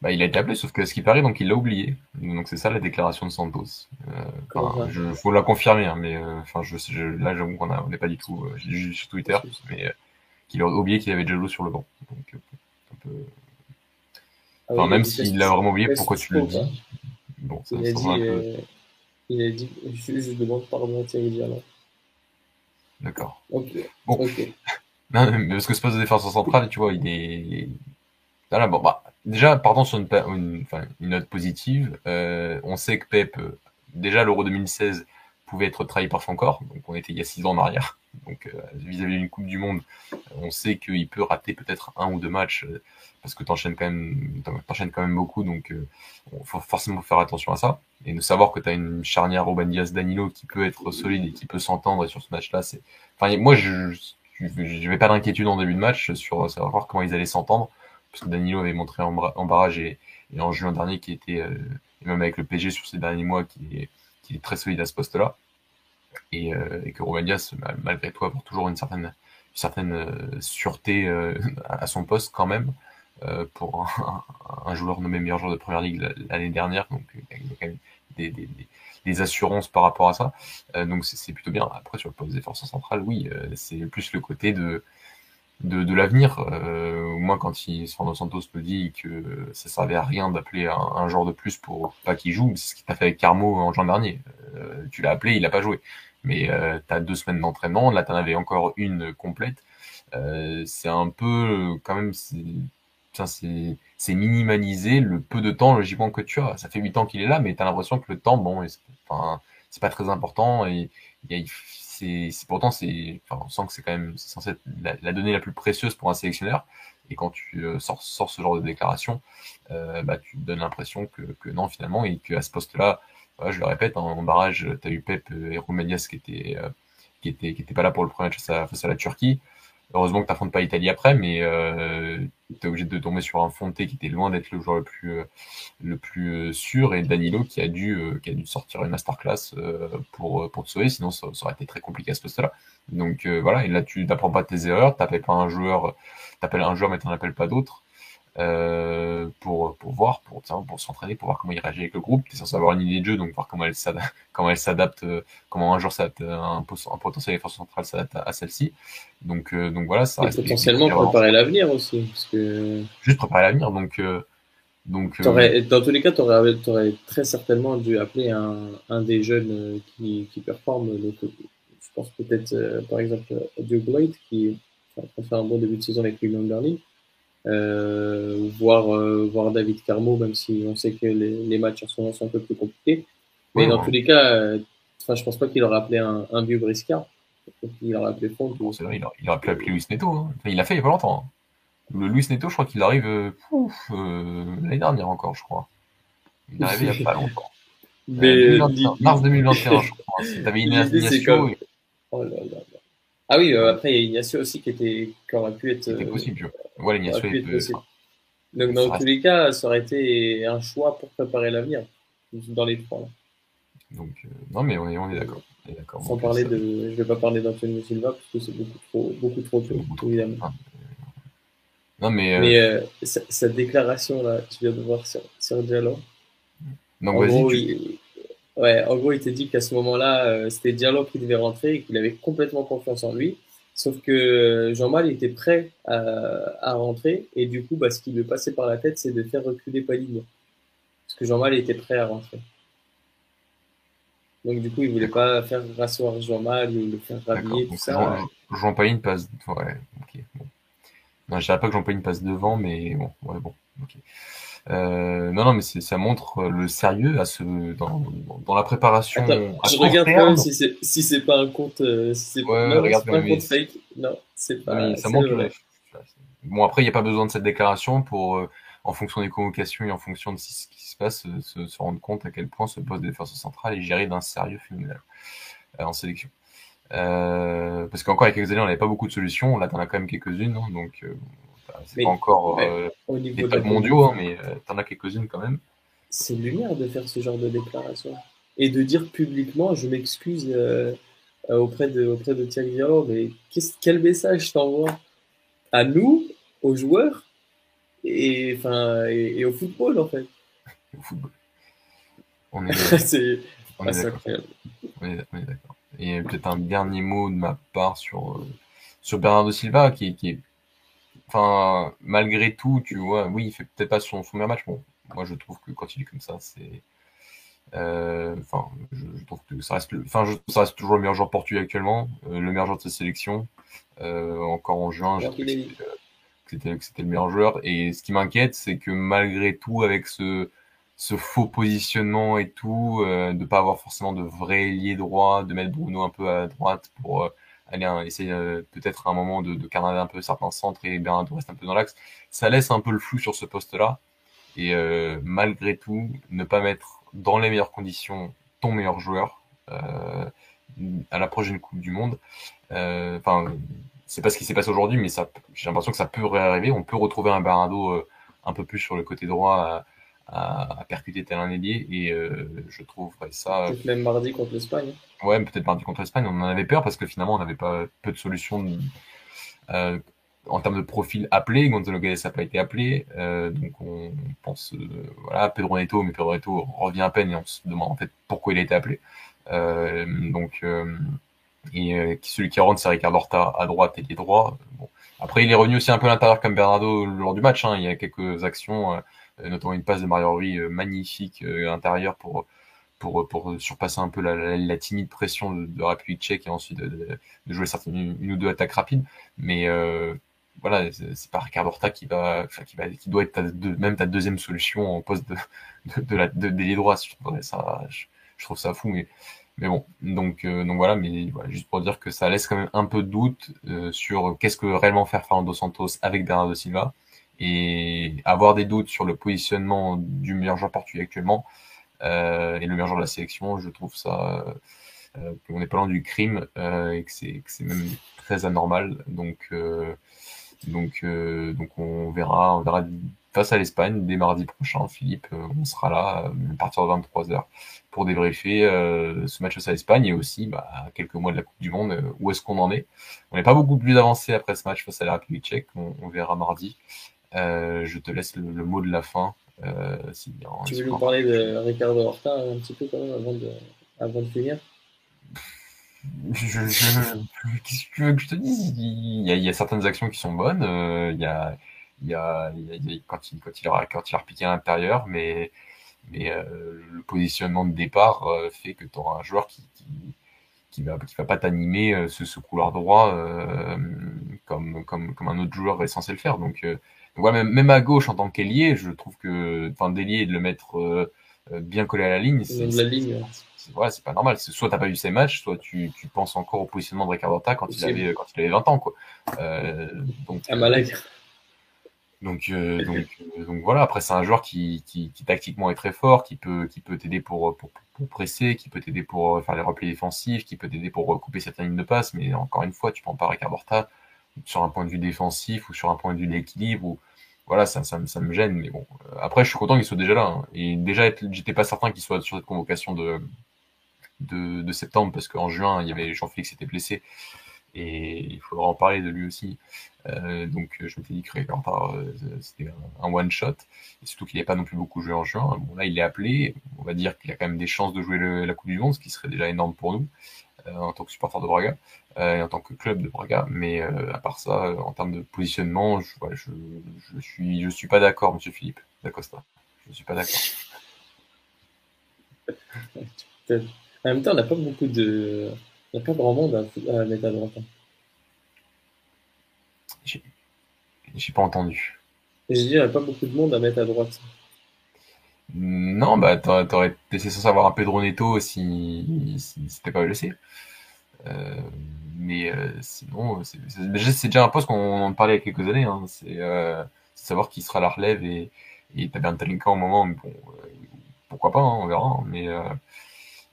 Bah, il a été appelé, sauf que ce qui paraît, donc il l'a oublié. Donc c'est ça la déclaration de Santos. Euh, je faut la confirmer, hein, mais euh, enfin, je, je, là j'avoue qu'on n'est pas du tout. Euh, J'ai lu sur Twitter, mais euh, qu'il a oublié qu'il avait déjà joué sur le banc. Donc un peu. Ah enfin, même s'il l'a vraiment oublié, pourquoi tu le dis Bon, ça, il, a dit, peu... il a dit, je, je demande pardon à Thierry D'accord. Ok. Bon. Okay. non, mais parce que ce poste de défenseur central, tu vois, il est. Voilà, bon, bah, déjà, partons sur une, une, enfin, une note positive. Euh, on sait que Pep, euh, déjà l'Euro 2016, pouvait être trahi par son corps. Donc, on était il y a six ans en arrière. Donc, euh, vis-à-vis d'une Coupe du Monde, on sait qu'il peut rater peut-être un ou deux matchs euh, parce que t'enchaînes quand même, t'enchaînes quand même beaucoup. Donc, faut forcément faire attention à ça. Et de savoir que tu as une charnière Robin Diaz Danilo qui peut être solide et qui peut s'entendre sur ce match-là, c'est, enfin, moi, je, je, vais pas d'inquiétude en début de match sur savoir comment ils allaient s'entendre parce que Danilo avait montré en, barrage et, en juin dernier qui était, euh, et même avec le PG sur ces derniers mois, qui est, qui est très solide à ce poste-là. Et, euh, que Romanias, malgré tout, avoir toujours une certaine, certaine euh, sûreté à son poste quand même, pour un, joueur nommé meilleur joueur de première ligue l'année dernière, donc il y a quand même des, assurances par rapport à ça. donc c'est plutôt bien. Après, sur le poste des forces centrales, oui, c'est plus le côté de de, de l'avenir. Euh, moi, quand il, Fernando Santos me dit que ça servait à rien d'appeler un, un joueur de plus pour pas qu'il joue, c'est ce qu'il t'a fait avec Carmo en juin dernier. Euh, tu l'as appelé, il a pas joué. Mais euh, tu as deux semaines d'entraînement, là tu en avais encore une complète. Euh, c'est un peu quand même, c'est minimaliser le peu de temps logiquement que tu as. Ça fait huit ans qu'il est là, mais tu as l'impression que le temps, bon, c'est pas très important et il c'est pourtant c'est on sent que c'est quand même censé être la, donnée la plus précieuse pour un sélectionneur. Et quand tu euh, sors, ce genre de déclaration euh, bah, tu donnes l'impression que, non finalement et qu'à ce poste là je le répète en, barrage tu as eu Pep et Roumanias qui étaient euh, qui pas là pour le premier match face à la Turquie Heureusement que tu n'affrontes pas l'Italie après, mais euh, tu obligé de tomber sur un Fonte qui était loin d'être le joueur le plus, euh, le plus euh, sûr et Danilo qui a dû, euh, qui a dû sortir une masterclass pour, pour te sauver, sinon ça, aurait été très compliqué à ce poste-là. Donc voilà, et là tu n'apprends pas tes erreurs, tu pas un joueur, t'appelles un joueur mais tu n'en appelles pas d'autres. Euh, pour, pour voir, pour, pour s'entraîner, pour voir comment il réagit avec le groupe. Tu es censé avoir une idée de jeu, donc voir comment elle s'adapte, comment elle s'adapte, euh, comment un jour s'adapte, un, un potentiel défense centrale s'adapte à, celle-ci. Donc, euh, donc voilà, ça reste. potentiellement préparer l'avenir aussi, parce que. Juste préparer l'avenir, donc. donc dans tous les cas, tu aurais, aurais, très certainement dû appeler un, un des jeunes qui, qui performe. Donc, je pense peut-être, par exemple, Dieu Blade, qui a fait un bon début de saison avec William Berlin euh, voir, euh, voir David Carmo, même si on sait que les, les matchs en ce moment sont un peu plus compliqués. Mais dans tous les cas, euh, je pense pas qu'il aurait appelé un, un vieux briscard. Il aurait appelé Font. Il, aurait, il aurait pu appeler Luis Neto. Hein. Enfin, il l'a fait il y a pas longtemps. Hein. Le Luis Neto, je crois qu'il arrive euh, euh, l'année dernière encore, je crois. Il est arrivé il y a pas longtemps. Mais 2021, mars 2021, je crois. T'avais une Ignacio. Et... Oh là là. Ah oui, après, il y a Ignacio aussi qui, était, qui aurait pu être. C'était possible. Ouais, est peu... Donc, dans tous les cas, ça aurait été un choix pour préparer l'avenir, dans les trois. Là. Donc, euh, non, mais on est, on est d'accord. Sans parler de. Je vais pas parler d'Antonio Silva, parce que c'est beaucoup trop, beaucoup trop tôt, évidemment. Ah, non, mais. Mais euh, cette déclaration-là, tu viens de voir sur, sur Diallo. Donc, vas-y. Tu... Ouais, en gros, il t'a dit qu'à ce moment-là, euh, c'était Diallo qui devait rentrer et qu'il avait complètement confiance en lui. Sauf que Jean-Mal était prêt à, à, rentrer et du coup, bah, ce qui lui passait par la tête, c'est de faire reculer Paline. Parce que Jean-Mal était prêt à rentrer. Donc du coup, il voulait pas faire rasseoir Jean-Mal ou le faire rhabiller, tout ça. Jean, Jean Paline passe. Ouais, ok. Bon. Non, je dirais pas que Jean Paline passe devant, mais bon, ouais, bon, ok. Euh, non, non, mais ça montre le sérieux à ce, dans, dans la préparation. Attends, je regarde quand même si c'est si c'est pas un compte, euh, si c'est ouais, non, regarde, pas un compte fake. Non, c'est pas. ça montre le... Bon, après, il n'y a pas besoin de cette déclaration pour, euh, en fonction des convocations et en fonction de ce qui se passe, euh, se, se, rendre compte à quel point ce poste de défenseur central est géré d'un sérieux phénoménal euh, en sélection. parce qu'encore il y a quelques années, on n'avait pas beaucoup de solutions. Là, en as quand même quelques-unes. Hein, donc, c'est pas encore au niveau des mondiaux, hein, mais tu en as quelques-unes quand même. C'est lumière de faire ce genre de déclaration. Et de dire publiquement, je m'excuse auprès de, auprès de Thierry mais quel message t'envoie à nous, aux joueurs, et, enfin, et, au football, en fait? Au football. On est, c'est on est d'accord. Et peut-être un dernier mot de ma part sur, euh, sur Bernardo Silva, qui, qui est. Enfin, malgré tout, tu vois, oui, il fait peut-être pas son, son meilleur match. Bon, moi, je trouve que quand il est comme ça, c'est. Euh, enfin, je, trouve que ça reste, enfin, ça reste toujours le meilleur joueur portugais actuellement, euh, le meilleur joueur de sa sélection. encore en juin, j'ai que c'était le meilleur joueur. Et ce qui m'inquiète, c'est que malgré tout, avec ce, ce faux positionnement et tout, euh, de pas avoir forcément de vrai ailier droit, de mettre Bruno un peu à droite pour euh, aller essayer euh, peut-être à un moment de, de carnader un peu certains centres et Bernardo reste un peu dans l'axe. Ça laisse un peu le flou sur ce poste-là. Et euh, malgré tout, ne pas mettre dans les meilleures conditions ton meilleur joueur à la prochaine Coupe du Monde. Enfin, c'est pas ce qui s'est passé aujourd'hui, mais ça, j'ai l'impression que ça peut réarriver. On peut retrouver un Bernardo euh, un peu plus sur le côté droit à, à, percuter tel un ailier, et euh, je trouverais ça. Peut-être même mardi contre l'Espagne. Ouais, peut-être mardi contre l'Espagne. On en avait peur parce que finalement, on n'avait pas peu de solutions euh, en termes de profil appelé. Gonzalo Guedes n'a pas été appelé, euh, donc on pense euh, voilà Pedro Neto, mais Pedro Neto revient à peine et on se demande en fait pourquoi il a été appelé. donc et euh, celui qui rentre, c'est Ricardo Horta à droite et les droits. Bon. Après, il est revenu aussi un peu à l'intérieur comme Bernardo lors du match. Hein. Il y a quelques actions, euh, notamment une passe de Mario Rui euh, magnifique à l'intérieur pour, pour, pour surpasser un peu la, la, la timide pression de, de République tchèque et ensuite de, de jouer certaines, une, ou deux attaques rapides. Mais euh, voilà, c'est pas Ricardo Horta qui va, qui va, qui doit être ta, de, même ta deuxième solution en poste de, de, de la, de, de, droit. Je ça, je, je trouve ça fou, mais mais bon, donc, euh, donc voilà, mais voilà, juste pour dire que ça laisse quand même un peu de doute euh, sur qu'est-ce que réellement faire Fernando Santos avec Bernardo Silva et avoir des doutes sur le positionnement du meilleur joueur portugais actuellement euh, et le meilleur joueur de la sélection, je trouve ça euh, qu'on n'est pas loin du crime et que c'est même très anormal. Donc donc donc on verra on verra face à l'Espagne dès mardi prochain. Philippe, on sera là à partir de 23h pour débriefer euh, ce match face à l'Espagne et aussi bah, quelques mois de la Coupe du Monde, euh, où est-ce qu'on en est. On n'est pas beaucoup plus avancé après ce match face à la République tchèque, on, verra mardi. Euh, je te laisse le, mot de la fin. si, tu veux nous parler de Ricardo Horta un petit peu quand même avant de, avant de finir? Je, Qu'est-ce que tu veux que je te dise? Il y, a, il y, a, certaines actions qui sont bonnes. il, y a, il, y a, il y a, quand il, quand il, aura, quand il a repiqué à l'intérieur, mais mais euh, le positionnement de départ euh, fait que tu auras un joueur qui, qui, qui va, qui va pas t'animer euh, ce, ce, couloir droit comme, comme, comme un autre joueur est censé le faire. Donc, ouais, même, même, à gauche en tant qu'ailier, je trouve que enfin d'ailier de le mettre bien collé à la ligne, c'est c'est pas normal. Soit t'as pas vu ses matchs, soit tu, tu penses encore au positionnement de Ricardo Horta quand il avait quand il avait 20 ans quoi. Euh, donc, un malade. Donc, euh, donc, euh, donc voilà. Après, c'est un joueur qui, qui, qui, tactiquement est très fort, qui peut, qui peut t'aider pour, pour, pour, presser, qui peut t'aider pour faire les replis défensifs, qui peut t'aider pour couper certaines lignes de passe. Mais encore une fois, tu prends pas Ricardo Horta sur un point de vue défensif ou sur un point de vue d'équilibre. Ou voilà, ça, ça, me gêne. Mais bon, euh, après, je suis content qu'il soit déjà là. Hein. Et déjà, j'étais pas certain qu'il soit sur cette convocation de, septembre parce qu'en juin, il y avait Jean-Félix qui était blessé et il faudra en parler de lui aussi. Euh, donc je m'étais dit que euh, c'était un, one shot, et surtout qu'il n'est pas non plus beaucoup joué en juin. Bon là il est appelé, on va dire qu'il a quand même des chances de jouer la Coupe du Monde, ce qui serait déjà énorme pour nous en tant que supporter de Braga euh, et en tant que club de Braga. Mais euh, à part ça, en termes de positionnement, je, ouais, je, je suis je suis pas d'accord, Monsieur Philippe Dacosta. Je suis pas d'accord. en même temps, on n'a pas beaucoup de il n'y a pas grand monde à, mettre à droite. Hein. J'ai pas entendu. J'ai dit, il n'y a pas beaucoup de monde à mettre à droite. Non, bah t'aurais été censé avoir un Pedro Neto si, si c'était pas blessé. Euh, mais euh, sinon, c'est déjà un poste qu'on en parlait il y a quelques années. Hein. C'est euh, savoir qui sera la relève et, t'as bien Talinka au moment, mais bon, euh, pourquoi pas, hein, on verra. Mais euh,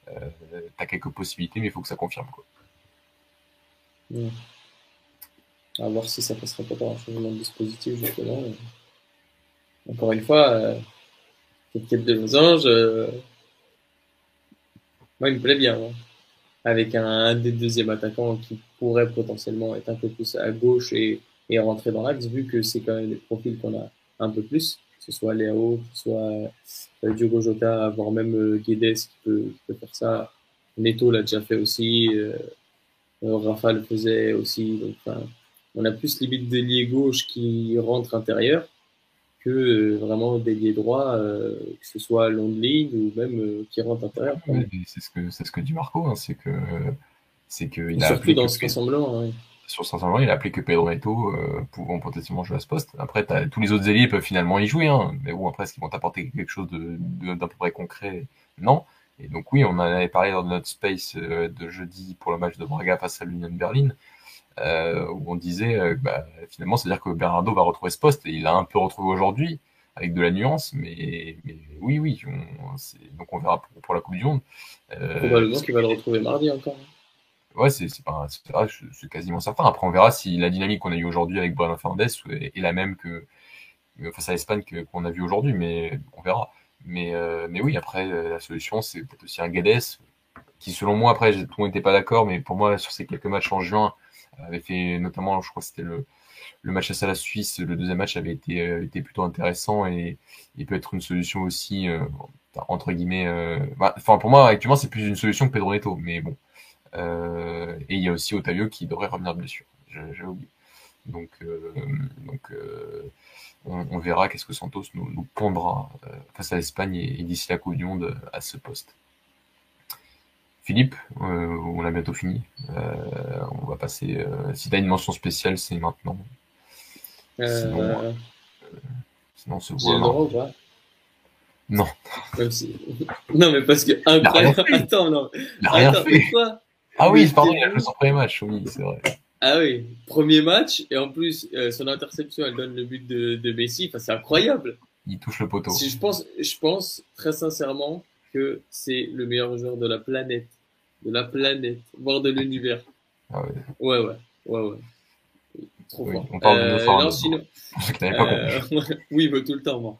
euh, t'as quelques possibilités, mais il faut que ça confirme. Quoi. Mm. À voir si ça passera pas par un changement de dispositif, justement. Encore une fois, euh, quête de losange, euh, moi, il me plaît bien. Avec un, des deuxièmes attaquants qui pourrait potentiellement être un peu plus à gauche et, et rentrer dans l'axe, vu que c'est quand même des profils qu'on a un peu plus, que ce soit Léo, que ce soit euh, Diogo Jota, voire même euh, Guedes qui peut, peut faire ça. Neto l'a déjà fait aussi. Euh, Rafa le faisait aussi. Donc, on a plus limite d'ailier gauche qui rentre intérieur que euh, vraiment d'ailier droit, euh, que ce soit long de ligne ou même euh, qui rentre intérieur. c'est ce que c'est ce que dit Marco, hein, c'est que c'est que il a surtout dans ce rassemblement. Hein. Sur ce rassemblement, il a appelé que Pedro Neto euh, pouvant potentiellement jouer à ce poste. Après, tous les autres ailiers peuvent finalement y jouer, hein, mais bon, après, est-ce qu'ils vont t'apporter quelque chose d'un peu près concret? Non. Et donc oui, on en avait parlé dans notre space de jeudi pour le match de Braga face à l'Union Berlin euh, où on disait euh, bah, finalement, c'est-à-dire que Bernardo va retrouver ce poste et il l'a un peu retrouvé aujourd'hui avec de la nuance, mais, mais oui, oui, on, donc on verra pour, pour, la Coupe du Monde. Euh, Probablement qu'il va le retrouver mardi encore. Ouais, c'est quasiment certain. Après, on verra si la dynamique qu'on a eue aujourd'hui avec Bruno Fernandes est, la même que face à l'Espagne qu'on a vu aujourd'hui, mais on verra. Mais, euh, mais oui, après, la solution, c'est peut-être aussi un Guedes, qui selon moi, après, tout le monde n'était pas d'accord, mais pour moi, sur ces quelques matchs en juin, avait fait notamment, je crois que c'était le, le match à la Suisse, le deuxième match avait été, euh, été plutôt intéressant et il peut être une solution aussi, euh, entre guillemets. Euh, bah, enfin, pour moi, actuellement, c'est plus une solution que Pedro Neto, mais bon. et il y a aussi Otavio qui devrait revenir blessure. J'ai oublié. Donc, donc on, verra qu'est-ce que Santos nous, nous pondra face à l'Espagne et, et d'ici la Coupe du Monde à ce poste. Philippe, euh, on a bientôt fini. Euh, on va passer. Euh, si tu as une mention spéciale, c'est maintenant. Sinon, sinon on se voit. Droit, non. Non, mais parce que incroyable. Attends, non. Il a rien fait. Quoi? Ah oui, pardon, il a joué son premier match, oui, c'est vrai. Ah oui, premier match, et en plus, son interception, elle donne le but de, de Messi. Enfin, c'est incroyable. Il touche le poteau. Si je pense, je pense très sincèrement que c'est le meilleur joueur de la planète de la planète, voire de l'univers. Ah ouais. Ouais, ouais, ouais, ouais. Trop fort. On parle de euh, non, sinon... euh, oui, bah, tout le temps, moi.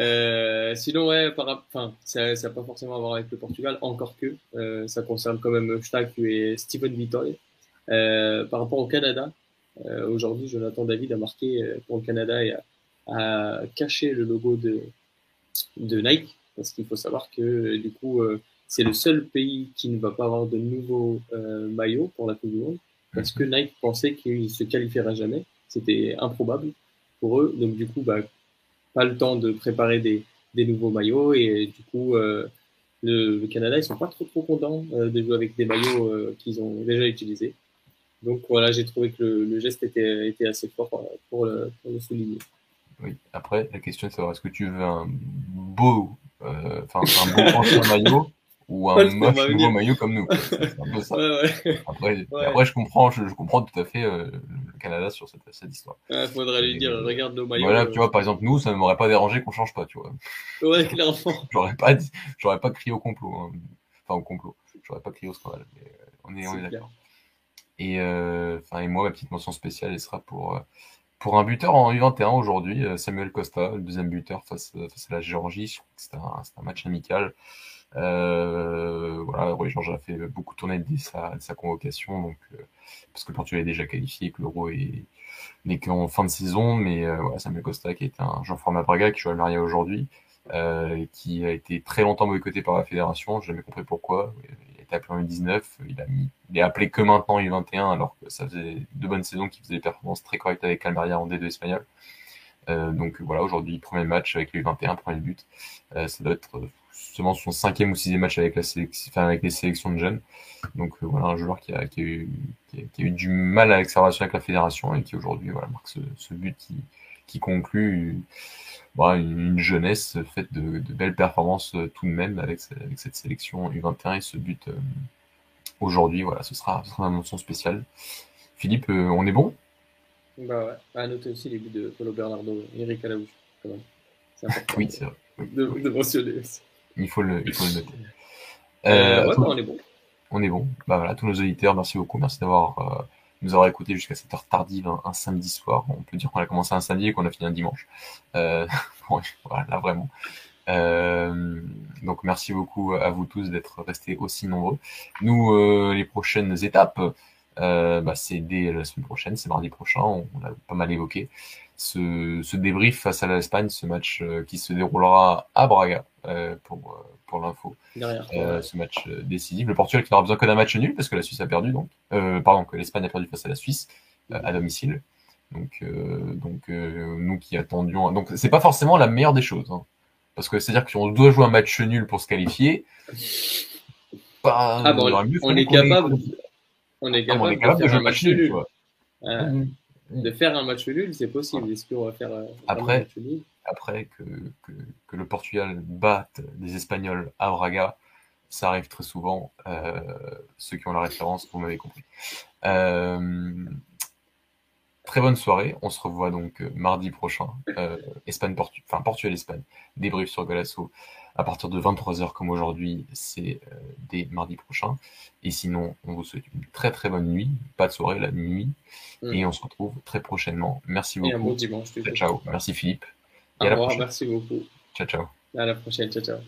Euh, sinon, ouais, par... enfin, ça n'a pas forcément à voir avec le Portugal, encore que euh, ça concerne quand même Stack et Steven. Euh, par rapport au Canada, aujourd'hui, Jonathan David a marqué pour le Canada et a, a caché le logo de, de Nike, parce qu'il faut savoir que du coup, c'est le seul pays qui ne va pas avoir de nouveaux euh, maillots pour la Coupe du Monde parce que Nike pensait qu'il se qualifiera jamais. C'était improbable pour eux. Donc du coup, bah, pas le temps de préparer des, nouveaux maillots et du coup, euh, le, Canada, ils sont pas trop trop contents euh, de jouer avec des maillots euh, qu'ils ont déjà utilisés. Donc voilà, j'ai trouvé que le, geste était, était assez fort pour le, pour le souligner. Oui. Après, la question est de savoir est-ce que tu veux un beau, enfin un beau ancien maillot ou un moche nouveau maillot comme nous. C'est un peu ça. Après, après, je comprends, je, comprends tout à fait euh, le Canada sur cette, cette histoire. Il faudrait lui dire, regarde nos maillots. Voilà, tu vois, par exemple, nous, ça ne m'aurait pas dérangé qu'on change pas, tu vois. Ouais, clairement. j'aurais pas, j'aurais pas crié au complot, hein. enfin au complot. J'aurais pas crié au scandale, euh, on est, on est d'accord. Et euh, et moi, ma petite mention spéciale, elle sera pour pour un buteur en U21 aujourd'hui, Samuel Costa, le deuxième buteur face, face à la Géorgie. C'était un, un match amical. Euh, voilà, Roy Georges a fait beaucoup tourner dès sa, sa convocation, donc euh, parce que Portugal est déjà qualifié, que l'Euro est n'est qu'en fin de saison, mais euh, voilà, Samuel Costa qui est un à Braga qui joue à Maria aujourd'hui, euh, qui a été très longtemps boycotté par la fédération, j'ai jamais compris pourquoi. Appelé en U19, il a mis, il est appelé que maintenant en U21 alors que ça faisait deux bonnes saisons qu'il faisait des performances très correctes avec Almeria en D2 espagnol. Euh, donc voilà, aujourd'hui, premier match avec le U21, premier but. Euh, ça doit être justement son cinquième ou sixième match avec, les sélections de jeunes. Donc euh, voilà, un joueur qui a, eu, du mal sa relation avec la fédération et qui aujourd'hui voilà, marque ce, ce but qui, qui conclut voilà, une, jeunesse faite de, de, belles performances euh, tout de même avec, avec cette sélection U21 et ce but euh, aujourd'hui. Voilà, ce sera, ce sera une mention spéciale. Philippe, euh, on est bon? Bah ouais, à noter aussi les buts de Paulo Bernardo, Eric Alaouche, quand même. oui, c'est vrai. De, de mentionner aussi. Il faut le, il faut le noter. Euh, ouais, bah, on est bon. On est bon. Bah voilà, tous nos auditeurs, merci beaucoup. Merci d'avoir nous avoir écouté jusqu'à cette heure tardive un, samedi soir. On peut dire qu'on a commencé un samedi et qu'on a fini un dimanche. Euh, voilà, vraiment. Euh, donc merci beaucoup à vous tous d'être restés aussi nombreux. Nous, euh, les prochaines étapes, euh, bah, c'est dès la semaine prochaine, c'est mardi prochain, on, on a pas mal évoqué ce, ce débrief face à l'Espagne, ce match euh, qui se déroulera à Braga euh, pour, pour l'info. ce match décisif. Le Portugal qui n'aura besoin que d'un match nul parce que la Suisse a perdu, donc pardon, que l'Espagne a perdu face à la Suisse à domicile. Donc, donc nous qui attendions, donc c'est pas forcément la meilleure des choses, hein. parce que c'est à dire que si on doit jouer un match nul pour se qualifier, ah bon, on, est capable, on est capable, de jouer un match nul. nul de faire un match nul, c'est possible. Est-ce qu'on va faire après, un match nul? Après que, que, le Portugal batte des Espagnols à Braga, ça arrive très souvent. Euh, ceux qui ont la référence, vous m'avez compris. Euh, très bonne soirée. On se revoit donc euh, mardi prochain. Espagne, Portu enfin Portugal-Espagne. Débrief sur Galasso à partir de 23h comme aujourd'hui. C'est dès mardi prochain. Et sinon, on vous souhaite une très très bonne nuit. Pas de soirée, la nuit. Mm. Et on se retrouve très prochainement. Merci beaucoup. Et un bon dimanche. Ciao, ciao. Merci Philippe. Au revoir, merci beaucoup. Ciao, ciao. À la prochaine. Ciao, ciao.